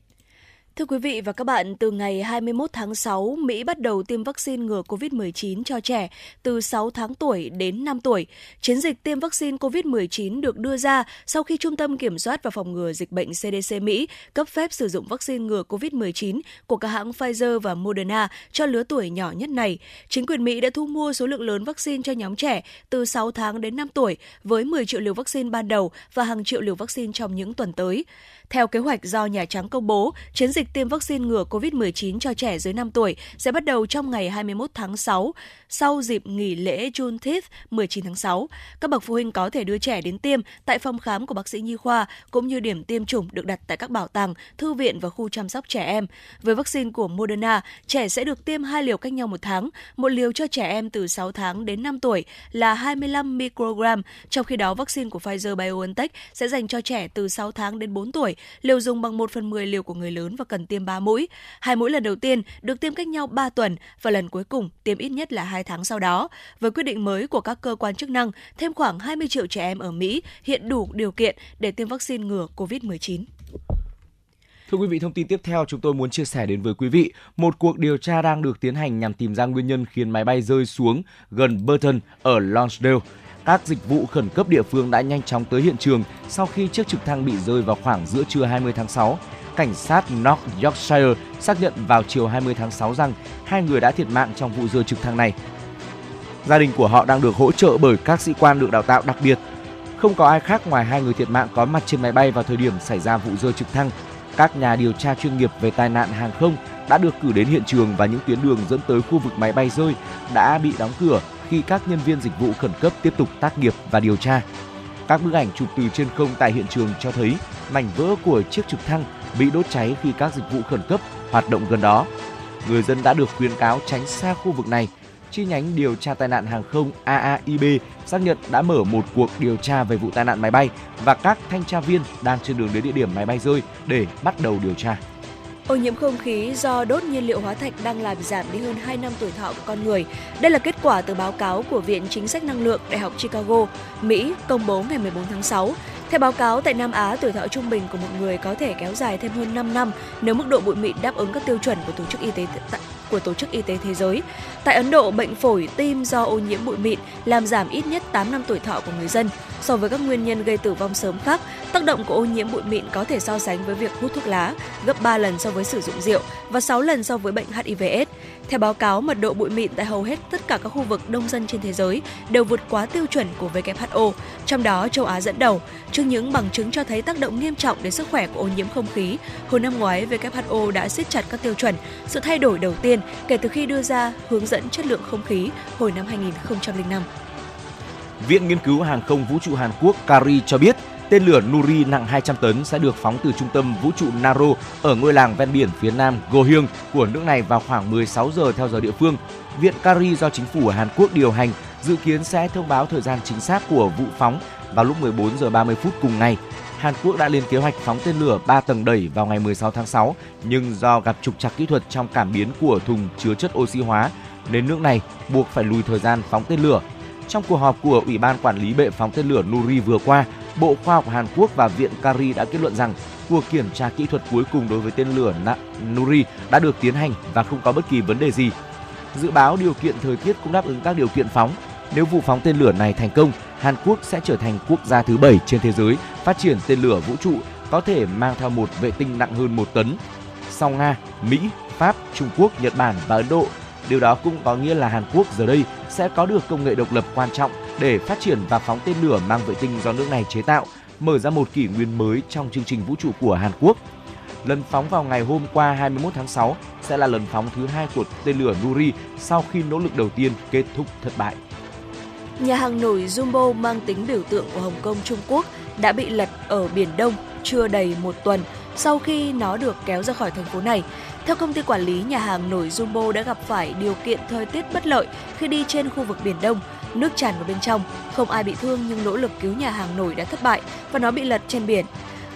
Thưa quý vị và các bạn, từ ngày 21 tháng 6, Mỹ bắt đầu tiêm vaccine ngừa COVID-19 cho trẻ từ 6 tháng tuổi đến 5 tuổi. Chiến dịch tiêm vaccine COVID-19 được đưa ra sau khi Trung tâm Kiểm soát và Phòng ngừa Dịch bệnh CDC Mỹ cấp phép sử dụng vaccine ngừa COVID-19 của các hãng Pfizer và Moderna cho lứa tuổi nhỏ nhất này. Chính quyền Mỹ đã thu mua số lượng lớn vaccine cho nhóm trẻ từ 6 tháng đến 5 tuổi với 10 triệu liều vaccine ban đầu và hàng triệu liều vaccine trong những tuần tới. Theo kế hoạch do Nhà Trắng công bố, chiến dịch tiêm vaccine ngừa COVID-19 cho trẻ dưới 5 tuổi sẽ bắt đầu trong ngày 21 tháng 6, sau dịp nghỉ lễ Juneteenth 19 tháng 6. Các bậc phụ huynh có thể đưa trẻ đến tiêm tại phòng khám của bác sĩ nhi khoa, cũng như điểm tiêm chủng được đặt tại các bảo tàng, thư viện và khu chăm sóc trẻ em. Với vaccine của Moderna, trẻ sẽ được tiêm hai liều cách nhau một tháng, một liều cho trẻ em từ 6 tháng đến 5 tuổi là 25 microgram, trong khi đó vaccine của Pfizer-BioNTech sẽ dành cho trẻ từ 6 tháng đến 4 tuổi, liều dùng bằng 1 phần 10 liều của người lớn và cần tiêm 3 mũi. Hai mũi lần đầu tiên được tiêm cách nhau 3 tuần và lần cuối cùng tiêm ít nhất là 2 tháng sau đó. Với quyết định mới của các cơ quan chức năng, thêm khoảng 20 triệu trẻ em ở Mỹ hiện đủ điều kiện để tiêm vaccine ngừa COVID-19. Thưa quý vị, thông tin tiếp theo chúng tôi muốn chia sẻ đến với quý vị. Một cuộc điều tra đang được tiến hành nhằm tìm ra nguyên nhân khiến máy bay rơi xuống gần Burton ở Lonsdale. Các dịch vụ khẩn cấp địa phương đã nhanh chóng tới hiện trường sau khi chiếc trực thăng bị rơi vào khoảng giữa trưa 20 tháng 6. Cảnh sát North Yorkshire xác nhận vào chiều 20 tháng 6 rằng hai người đã thiệt mạng trong vụ rơi trực thăng này. Gia đình của họ đang được hỗ trợ bởi các sĩ quan được đào tạo đặc biệt. Không có ai khác ngoài hai người thiệt mạng có mặt trên máy bay vào thời điểm xảy ra vụ rơi trực thăng. Các nhà điều tra chuyên nghiệp về tai nạn hàng không đã được cử đến hiện trường và những tuyến đường dẫn tới khu vực máy bay rơi đã bị đóng cửa khi các nhân viên dịch vụ khẩn cấp tiếp tục tác nghiệp và điều tra. Các bức ảnh chụp từ trên không tại hiện trường cho thấy mảnh vỡ của chiếc trực thăng bị đốt cháy khi các dịch vụ khẩn cấp hoạt động gần đó. Người dân đã được khuyến cáo tránh xa khu vực này. Chi nhánh điều tra tai nạn hàng không AAIB xác nhận đã mở một cuộc điều tra về vụ tai nạn máy bay và các thanh tra viên đang trên đường đến địa điểm máy bay rơi để bắt đầu điều tra. Ô nhiễm không khí do đốt nhiên liệu hóa thạch đang làm giảm đi hơn 2 năm tuổi thọ của con người. Đây là kết quả từ báo cáo của Viện Chính sách Năng lượng Đại học Chicago, Mỹ công bố ngày 14 tháng 6. Theo báo cáo, tại Nam Á, tuổi thọ trung bình của một người có thể kéo dài thêm hơn 5 năm nếu mức độ bụi mịn đáp ứng các tiêu chuẩn của Tổ chức Y tế của Tổ chức Y tế Thế giới. Tại Ấn Độ, bệnh phổi, tim do ô nhiễm bụi mịn làm giảm ít nhất 8 năm tuổi thọ của người dân. So với các nguyên nhân gây tử vong sớm khác, tác động của ô nhiễm bụi mịn có thể so sánh với việc hút thuốc lá, gấp 3 lần so với sử dụng rượu và 6 lần so với bệnh HIV/AIDS. Theo báo cáo, mật độ bụi mịn tại hầu hết tất cả các khu vực đông dân trên thế giới đều vượt quá tiêu chuẩn của WHO, trong đó châu Á dẫn đầu. Trước những bằng chứng cho thấy tác động nghiêm trọng đến sức khỏe của ô nhiễm không khí, hồi năm ngoái WHO đã siết chặt các tiêu chuẩn. Sự thay đổi đầu tiên kể từ khi đưa ra hướng dẫn chất lượng không khí hồi năm 2005. Viện Nghiên cứu Hàng không Vũ trụ Hàn Quốc Kari cho biết tên lửa Nuri nặng 200 tấn sẽ được phóng từ trung tâm vũ trụ Naro ở ngôi làng ven biển phía nam Gohyang của nước này vào khoảng 16 giờ theo giờ địa phương. Viện Kari do chính phủ Hàn Quốc điều hành dự kiến sẽ thông báo thời gian chính xác của vụ phóng vào lúc 14 giờ 30 phút cùng ngày. Hàn Quốc đã lên kế hoạch phóng tên lửa 3 tầng đẩy vào ngày 16 tháng 6, nhưng do gặp trục trặc kỹ thuật trong cảm biến của thùng chứa chất oxy hóa, nên nước này buộc phải lùi thời gian phóng tên lửa. Trong cuộc họp của Ủy ban Quản lý bệ phóng tên lửa Nuri vừa qua, Bộ Khoa học Hàn Quốc và Viện Kari đã kết luận rằng cuộc kiểm tra kỹ thuật cuối cùng đối với tên lửa Nuri đã được tiến hành và không có bất kỳ vấn đề gì. Dự báo điều kiện thời tiết cũng đáp ứng các điều kiện phóng. Nếu vụ phóng tên lửa này thành công, Hàn Quốc sẽ trở thành quốc gia thứ bảy trên thế giới phát triển tên lửa vũ trụ có thể mang theo một vệ tinh nặng hơn một tấn. Sau Nga, Mỹ, Pháp, Trung Quốc, Nhật Bản và Ấn Độ, điều đó cũng có nghĩa là Hàn Quốc giờ đây sẽ có được công nghệ độc lập quan trọng để phát triển và phóng tên lửa mang vệ tinh do nước này chế tạo, mở ra một kỷ nguyên mới trong chương trình vũ trụ của Hàn Quốc. Lần phóng vào ngày hôm qua 21 tháng 6 sẽ là lần phóng thứ hai của tên lửa Nuri sau khi nỗ lực đầu tiên kết thúc thất bại. Nhà hàng nổi Jumbo mang tính biểu tượng của Hồng Kông Trung Quốc đã bị lật ở Biển Đông chưa đầy một tuần sau khi nó được kéo ra khỏi thành phố này. Theo công ty quản lý, nhà hàng nổi Jumbo đã gặp phải điều kiện thời tiết bất lợi khi đi trên khu vực Biển Đông. Nước tràn vào bên trong, không ai bị thương nhưng nỗ lực cứu nhà hàng nổi đã thất bại và nó bị lật trên biển.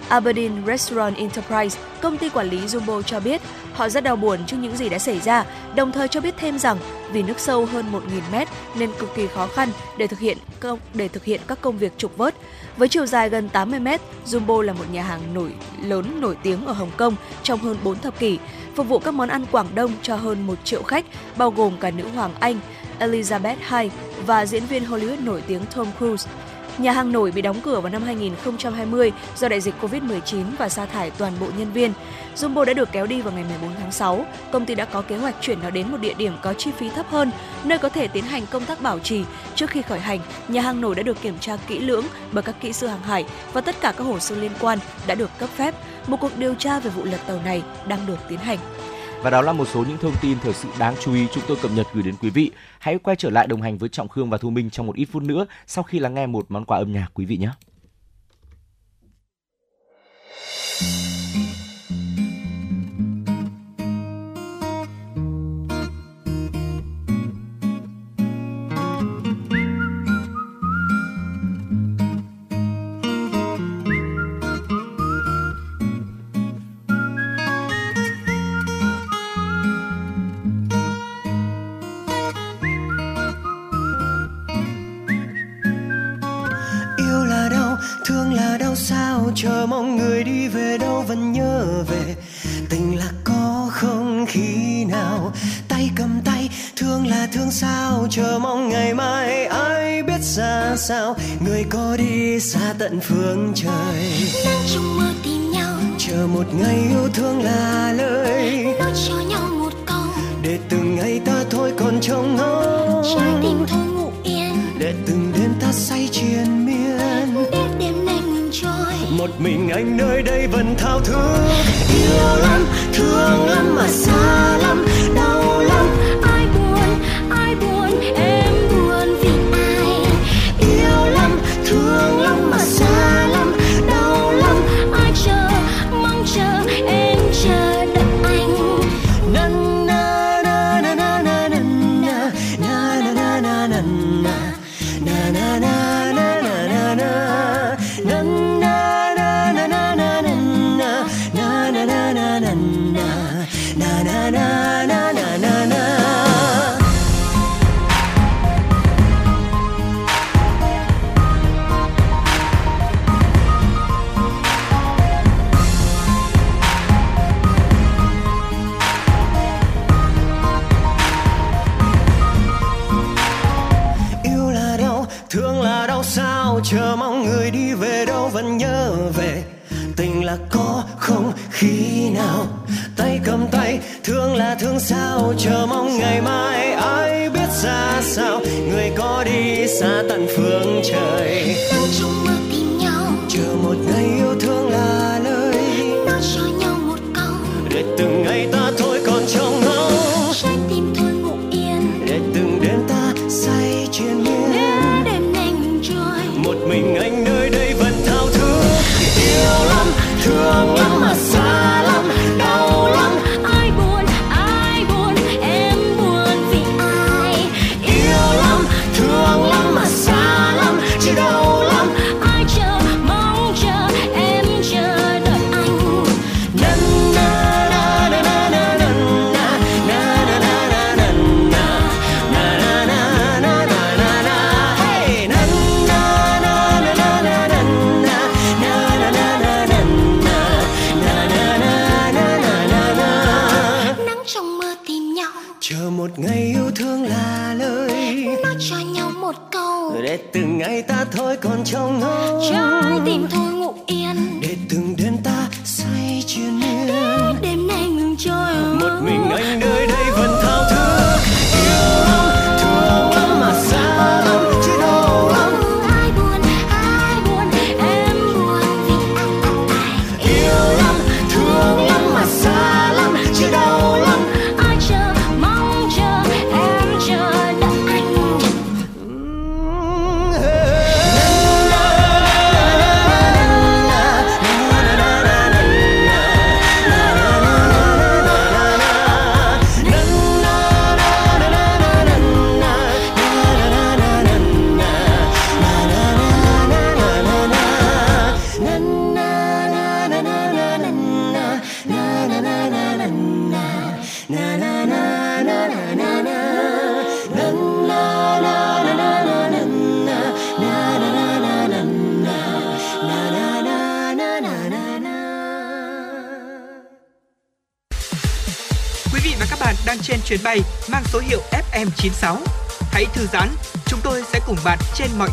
Aberdeen Restaurant Enterprise, công ty quản lý Jumbo cho biết họ rất đau buồn trước những gì đã xảy ra, đồng thời cho biết thêm rằng vì nước sâu hơn 1.000 mét nên cực kỳ khó khăn để thực hiện công để thực hiện các công việc trục vớt. Với chiều dài gần 80 mét, Jumbo là một nhà hàng nổi lớn nổi tiếng ở Hồng Kông trong hơn 4 thập kỷ, phục vụ các món ăn Quảng Đông cho hơn 1 triệu khách, bao gồm cả nữ hoàng Anh Elizabeth II và diễn viên Hollywood nổi tiếng Tom Cruise. Nhà hàng nổi bị đóng cửa vào năm 2020 do đại dịch Covid-19 và sa thải toàn bộ nhân viên. Jumbo đã được kéo đi vào ngày 14 tháng 6. Công ty đã có kế hoạch chuyển nó đến một địa điểm có chi phí thấp hơn, nơi có thể tiến hành công tác bảo trì. Trước khi khởi hành, nhà hàng nổi đã được kiểm tra kỹ lưỡng bởi các kỹ sư hàng hải và tất cả các hồ sơ liên quan đã được cấp phép. Một cuộc điều tra về vụ lật tàu này đang được tiến hành. Và đó là một số những thông tin thời sự đáng chú ý chúng tôi cập nhật gửi đến quý vị. Hãy quay trở lại đồng hành với Trọng Khương và Thu Minh trong một ít phút nữa sau khi lắng nghe một món quà âm nhạc quý vị nhé. Chờ mong người đi về đâu vẫn nhớ về. Tình là có không khi nào tay cầm tay thương là thương sao chờ mong ngày mai ai biết ra sao. Người có đi xa tận phương trời. Đang trong mơ tìm nhau. Chờ một ngày yêu thương là lời. Nói cho nhau một câu. Để từng ngày ta thôi còn trông ngóng mình anh nơi đây vẫn thao thức. Yêu lắm, thương lắm mà xa lắm. Đau lắm, ai buồn ai buồn, em buồn vì ai? Yêu lắm, thương lắm xa tận phương trời.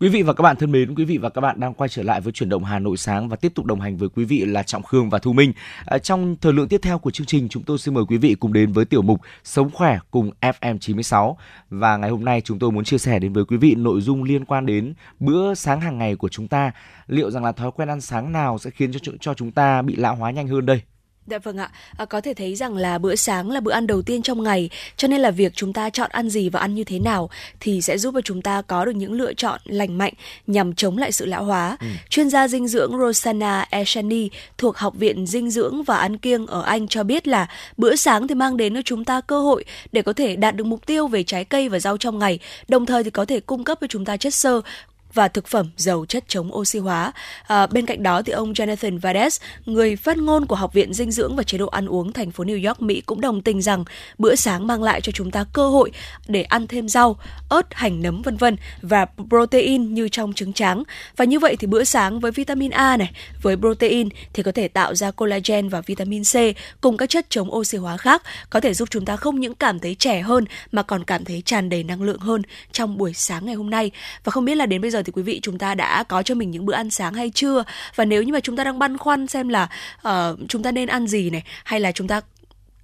Quý vị và các bạn thân mến, quý vị và các bạn đang quay trở lại với chuyển động Hà Nội sáng và tiếp tục đồng hành với quý vị là Trọng Khương và Thu Minh. À, trong thời lượng tiếp theo của chương trình, chúng tôi xin mời quý vị cùng đến với tiểu mục Sống khỏe cùng FM 96 và ngày hôm nay chúng tôi muốn chia sẻ đến với quý vị nội dung liên quan đến bữa sáng hàng ngày của chúng ta. Liệu rằng là thói quen ăn sáng nào sẽ khiến cho cho chúng ta bị lão hóa nhanh hơn đây? Dạ vâng ạ, à, có thể thấy rằng là bữa sáng là bữa ăn đầu tiên trong ngày, cho nên là việc chúng ta chọn ăn gì và ăn như thế nào thì sẽ giúp cho chúng ta có được những lựa chọn lành mạnh nhằm chống lại sự lão hóa. Ừ. Chuyên gia dinh dưỡng Rosanna Eshani thuộc Học viện Dinh dưỡng và Ăn kiêng ở Anh cho biết là bữa sáng thì mang đến cho chúng ta cơ hội để có thể đạt được mục tiêu về trái cây và rau trong ngày, đồng thời thì có thể cung cấp cho chúng ta chất xơ và thực phẩm giàu chất chống oxy hóa. À, bên cạnh đó thì ông Jonathan Vades, người phát ngôn của Học viện Dinh dưỡng và Chế độ ăn uống thành phố New York, Mỹ cũng đồng tình rằng bữa sáng mang lại cho chúng ta cơ hội để ăn thêm rau, ớt, hành nấm vân vân và protein như trong trứng trắng. Và như vậy thì bữa sáng với vitamin A này, với protein thì có thể tạo ra collagen và vitamin C cùng các chất chống oxy hóa khác có thể giúp chúng ta không những cảm thấy trẻ hơn mà còn cảm thấy tràn đầy năng lượng hơn trong buổi sáng ngày hôm nay. Và không biết là đến bây giờ thì quý vị chúng ta đã có cho mình những bữa ăn sáng hay chưa? Và nếu như mà chúng ta đang băn khoăn xem là uh, chúng ta nên ăn gì này hay là chúng ta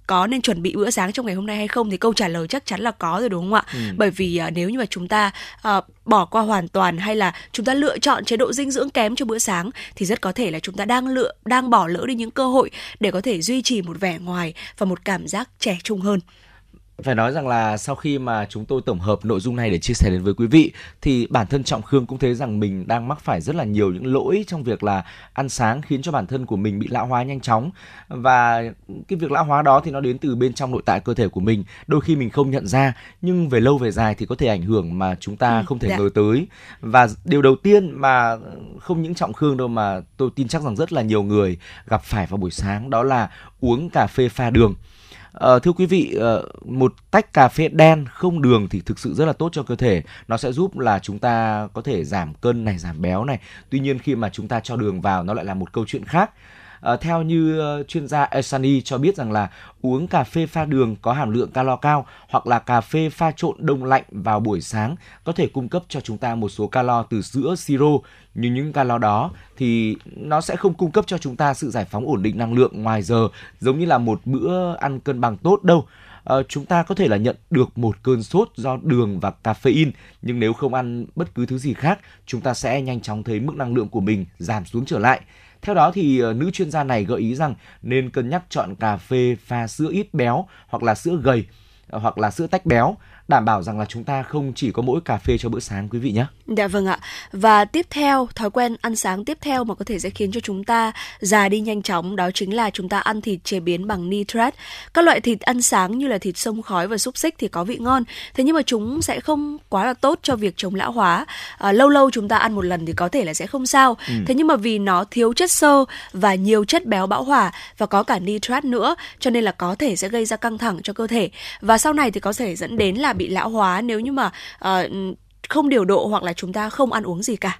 có nên chuẩn bị bữa sáng trong ngày hôm nay hay không thì câu trả lời chắc chắn là có rồi đúng không ạ? Ừ. Bởi vì uh, nếu như mà chúng ta uh, bỏ qua hoàn toàn hay là chúng ta lựa chọn chế độ dinh dưỡng kém cho bữa sáng thì rất có thể là chúng ta đang lựa đang bỏ lỡ đi những cơ hội để có thể duy trì một vẻ ngoài và một cảm giác trẻ trung hơn. Phải nói rằng là sau khi mà chúng tôi tổng hợp nội dung này để chia sẻ đến với quý vị thì bản thân Trọng Khương cũng thấy rằng mình đang mắc phải rất là nhiều những lỗi trong việc là ăn sáng khiến cho bản thân của mình bị lão hóa nhanh chóng. Và cái việc lão hóa đó thì nó đến từ bên trong nội tại cơ thể của mình. Đôi khi mình không nhận ra nhưng về lâu về dài thì có thể ảnh hưởng mà chúng ta Ừ, không thể dạ. ngờ tới. Và điều đầu tiên mà không những Trọng Khương đâu mà tôi tin chắc rằng rất là nhiều người gặp phải vào buổi sáng đó là uống cà phê pha đường À, thưa quý vị, ờ, một tách cà phê đen không đường thì thực sự rất là tốt cho cơ thể. Nó sẽ giúp là chúng ta có thể giảm cân này, giảm béo này. Tuy nhiên khi mà chúng ta cho đường vào nó lại là một câu chuyện khác. À, theo như ờ, chuyên gia Esani cho biết rằng là uống cà phê pha đường có hàm lượng calo cao hoặc là cà phê pha trộn đông lạnh vào buổi sáng có thể cung cấp cho chúng ta một số calo từ sữa siro. Nhưng những calo đó thì nó sẽ không cung cấp cho chúng ta sự giải phóng ổn định năng lượng ngoài giờ giống như là một bữa ăn cân bằng tốt đâu. À, chúng ta có thể là nhận được một cơn sốt do đường và caffeine nhưng nếu không ăn bất cứ thứ gì khác chúng ta sẽ nhanh chóng thấy mức năng lượng của mình giảm xuống trở lại theo đó thì ờ, nữ chuyên gia này gợi ý rằng nên cân nhắc chọn cà phê pha sữa ít béo hoặc là sữa gầy ờ, hoặc là sữa tách béo đảm bảo rằng là chúng ta không chỉ có mỗi cà phê cho bữa sáng quý vị nhé. Dạ vâng ạ. Và tiếp theo, thói quen ăn sáng tiếp theo mà có thể sẽ khiến cho chúng ta già đi nhanh chóng đó chính là chúng ta ăn thịt chế biến bằng nitrat. Các loại thịt ăn sáng như là thịt sông khói và xúc xích thì có vị ngon, thế nhưng mà chúng sẽ không quá là tốt cho việc chống lão hóa. À, lâu lâu chúng ta ăn một lần thì có thể là sẽ không sao. Ừ. Thế nhưng mà vì nó thiếu chất xơ và nhiều chất béo bão hòa và có cả nitrat nữa cho nên là có thể sẽ gây ra căng thẳng cho cơ thể và sau này thì có thể dẫn đến là bị lão hóa nếu như mà uh, không điều độ hoặc là chúng ta không ăn uống gì cả.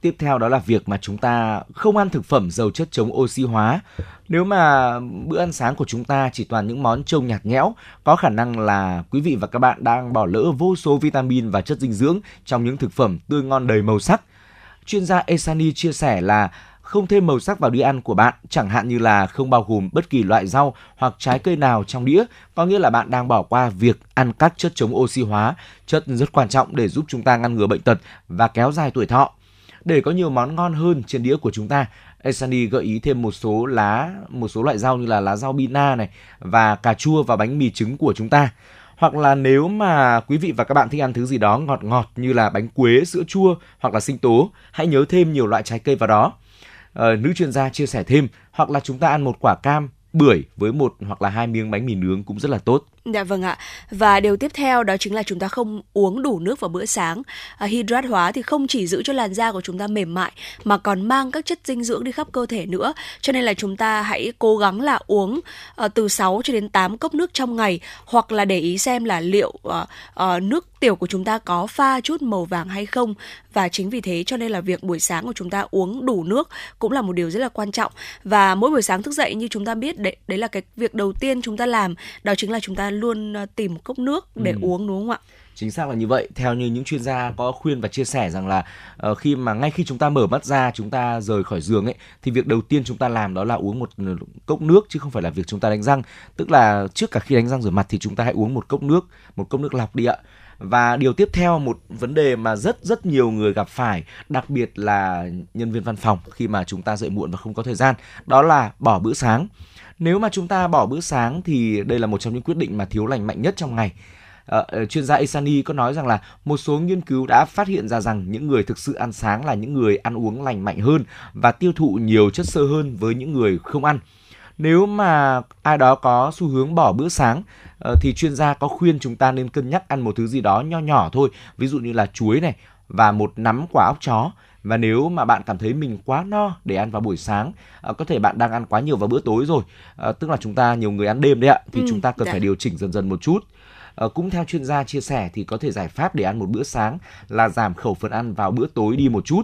Tiếp theo đó là việc mà chúng ta không ăn thực phẩm giàu chất chống oxy hóa. Nếu mà bữa ăn sáng của chúng ta chỉ toàn những món trông nhạt nhẽo, có khả năng là quý vị và các bạn đang bỏ lỡ vô số vitamin và chất dinh dưỡng trong những thực phẩm tươi ngon đầy màu sắc. Chuyên gia Esani chia sẻ là không thêm màu sắc vào đĩa ăn của bạn, chẳng hạn như là không bao gồm bất kỳ loại rau hoặc trái cây nào trong đĩa, có nghĩa là bạn đang bỏ qua việc ăn các chất chống oxy hóa, chất rất quan trọng để giúp chúng ta ngăn ngừa bệnh tật và kéo dài tuổi thọ. Để có nhiều món ngon hơn trên đĩa của chúng ta, Esani gợi ý thêm một số lá, một số loại rau như là lá rau bina này và cà chua và bánh mì trứng của chúng ta hoặc là nếu mà quý vị và các bạn thích ăn thứ gì đó ngọt ngọt như là bánh quế, sữa chua hoặc là sinh tố, hãy nhớ thêm nhiều loại trái cây vào đó. Uh, nữ chuyên gia chia sẻ thêm hoặc là chúng ta ăn một quả cam bưởi với một hoặc là hai miếng bánh mì nướng cũng rất là tốt. Dạ vâng ạ. Và điều tiếp theo đó chính là chúng ta không uống đủ nước vào bữa sáng. À, hydrat hóa thì không chỉ giữ cho làn da của chúng ta mềm mại mà còn mang các chất dinh dưỡng đi khắp cơ thể nữa. Cho nên là chúng ta hãy cố gắng là uống à, từ 6 cho đến 8 cốc nước trong ngày hoặc là để ý xem là liệu à, à, nước tiểu của chúng ta có pha chút màu vàng hay không và chính vì thế cho nên là việc buổi sáng của chúng ta uống đủ nước cũng là một điều rất là quan trọng và mỗi buổi sáng thức dậy như chúng ta biết đấy đấy là cái việc đầu tiên chúng ta làm đó chính là chúng ta luôn ờ, tìm một cốc nước để ừ. uống đúng không ạ? chính xác là như vậy theo như những chuyên gia có khuyên và chia sẻ rằng là uh, khi mà ngay khi chúng ta mở mắt ra chúng ta rời khỏi giường ấy thì việc đầu tiên chúng ta làm đó là uống một cốc nước chứ không phải là việc chúng ta đánh răng tức là trước cả khi đánh răng rửa mặt thì chúng ta hãy uống một cốc nước một cốc nước lọc đi ạ và điều tiếp theo một vấn đề mà rất rất nhiều người gặp phải đặc biệt là nhân viên văn phòng khi mà chúng ta dậy muộn và không có thời gian đó là bỏ bữa sáng nếu mà chúng ta bỏ bữa sáng thì đây là một trong những quyết định mà thiếu lành mạnh nhất trong ngày. À, chuyên gia Isani có nói rằng là một số nghiên cứu đã phát hiện ra rằng những người thực sự ăn sáng là những người ăn uống lành mạnh hơn và tiêu thụ nhiều chất xơ hơn với những người không ăn. Nếu mà ai đó có xu hướng bỏ bữa sáng ờ, thì chuyên gia có khuyên chúng ta nên cân nhắc ăn một thứ gì đó nho nhỏ thôi, ví dụ như là chuối này và một nắm quả óc chó và nếu mà bạn cảm thấy mình quá no để ăn vào buổi sáng à, có thể bạn đang ăn quá nhiều vào bữa tối rồi. À, tức là chúng ta nhiều người ăn đêm đấy ạ thì ừ, chúng ta cần dạ. phải điều chỉnh dần dần một chút. À, cũng theo chuyên gia chia sẻ thì có thể giải pháp để ăn một bữa sáng là giảm khẩu phần ăn vào bữa tối đi một chút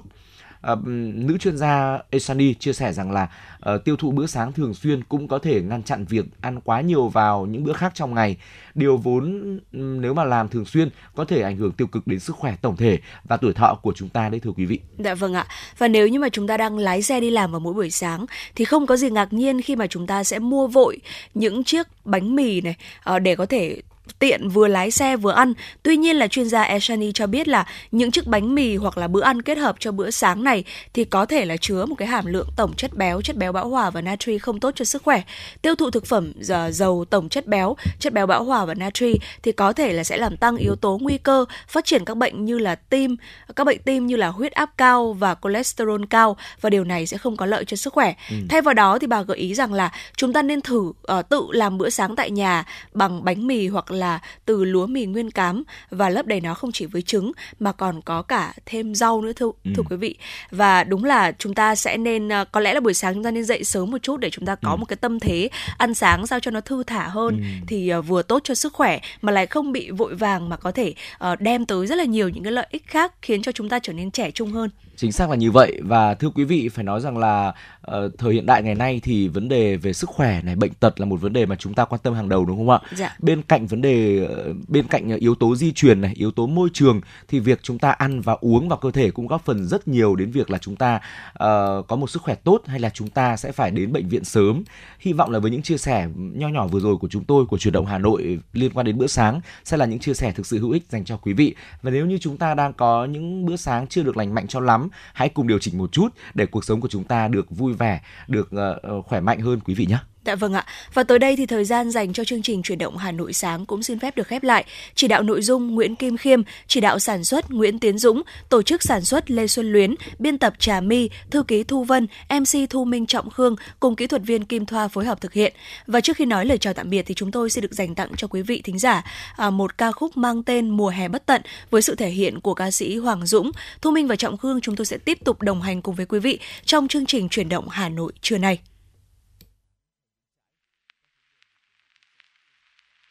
Ờ, nữ chuyên gia Esani chia sẻ rằng là uh, tiêu thụ bữa sáng thường xuyên cũng có thể ngăn chặn việc ăn quá nhiều vào những bữa khác trong ngày. Điều vốn nếu mà làm thường xuyên có thể ảnh hưởng tiêu cực đến sức khỏe tổng thể và tuổi thọ của chúng ta đấy thưa quý vị. Dạ vâng ạ. Và nếu như mà chúng ta đang lái xe đi làm vào mỗi buổi sáng thì không có gì ngạc nhiên khi mà chúng ta sẽ mua vội những chiếc bánh mì này ờ, để có thể tiện vừa lái xe vừa ăn. Tuy nhiên là chuyên gia Eshani cho biết là những chiếc bánh mì hoặc là bữa ăn kết hợp cho bữa sáng này thì có thể là chứa một cái hàm lượng tổng chất béo, chất béo bão hòa và natri không tốt cho sức khỏe. Tiêu thụ thực phẩm giàu tổng chất béo, chất béo bão hòa và natri thì có thể là sẽ làm tăng yếu tố nguy cơ phát triển các bệnh như là tim, các bệnh tim như là huyết áp cao và cholesterol cao và điều này sẽ không có lợi cho sức khỏe. Ừ. Thay vào đó thì bà gợi ý rằng là chúng ta nên thử uh, tự làm bữa sáng tại nhà bằng bánh mì hoặc là từ lúa mì nguyên cám và lấp đầy nó không chỉ với trứng mà còn có cả thêm rau nữa thưa ừ. thưa quý vị và đúng là chúng ta sẽ nên ờ, có lẽ là buổi sáng chúng ta nên dậy sớm một chút để chúng ta có ừ. một cái tâm thế ăn sáng sao cho nó thư thả hơn ừ. thì ờ, vừa tốt cho sức khỏe mà lại không bị vội vàng mà có thể uh, đem tới rất là nhiều những cái lợi ích khác khiến cho chúng ta trở nên trẻ trung hơn Chính xác là như vậy và thưa quý vị phải nói rằng là uh, thời hiện đại ngày nay thì vấn đề về sức khỏe này bệnh tật là một vấn đề mà chúng ta quan tâm hàng đầu đúng không ạ? Dạ. Bên cạnh vấn đề uh, bên cạnh yếu tố di truyền này, yếu tố môi trường thì việc chúng ta ăn và uống vào cơ thể cũng góp phần rất nhiều đến việc là chúng ta uh, có một sức khỏe tốt hay là chúng ta sẽ phải đến bệnh viện sớm. Hy vọng là với những chia sẻ nho nhỏ vừa rồi của chúng tôi của truyền động Hà Nội liên quan đến bữa sáng sẽ là những chia sẻ thực sự hữu ích dành cho quý vị. Và nếu như chúng ta đang có những bữa sáng chưa được lành mạnh cho lắm hãy cùng điều chỉnh một chút để cuộc sống của chúng ta được vui vẻ, được uh, khỏe mạnh hơn quý vị nhé. Dạ vâng ạ. Và tới đây thì thời gian dành cho chương trình chuyển động Hà Nội sáng cũng xin phép được khép lại. Chỉ đạo nội dung Nguyễn Kim Khiêm, chỉ đạo sản xuất Nguyễn Tiến Dũng, tổ chức sản xuất Lê Xuân Luyến, biên tập Trà My, thư ký Thu Vân, MC Thu Minh Trọng Khương cùng kỹ thuật viên Kim Thoa phối hợp thực hiện. Và trước khi nói lời chào tạm biệt thì chúng tôi sẽ được dành tặng cho quý vị thính giả à, một ca khúc mang tên Mùa hè bất tận với sự thể hiện của ca sĩ Hoàng Dũng. Thu Minh và Trọng Khương chúng tôi sẽ tiếp tục đồng hành cùng với quý vị trong chương trình chuyển động Hà Nội trưa nay. chiều cuối ta đội mưa rào mùa hè đã qua chưa hình như đôi ta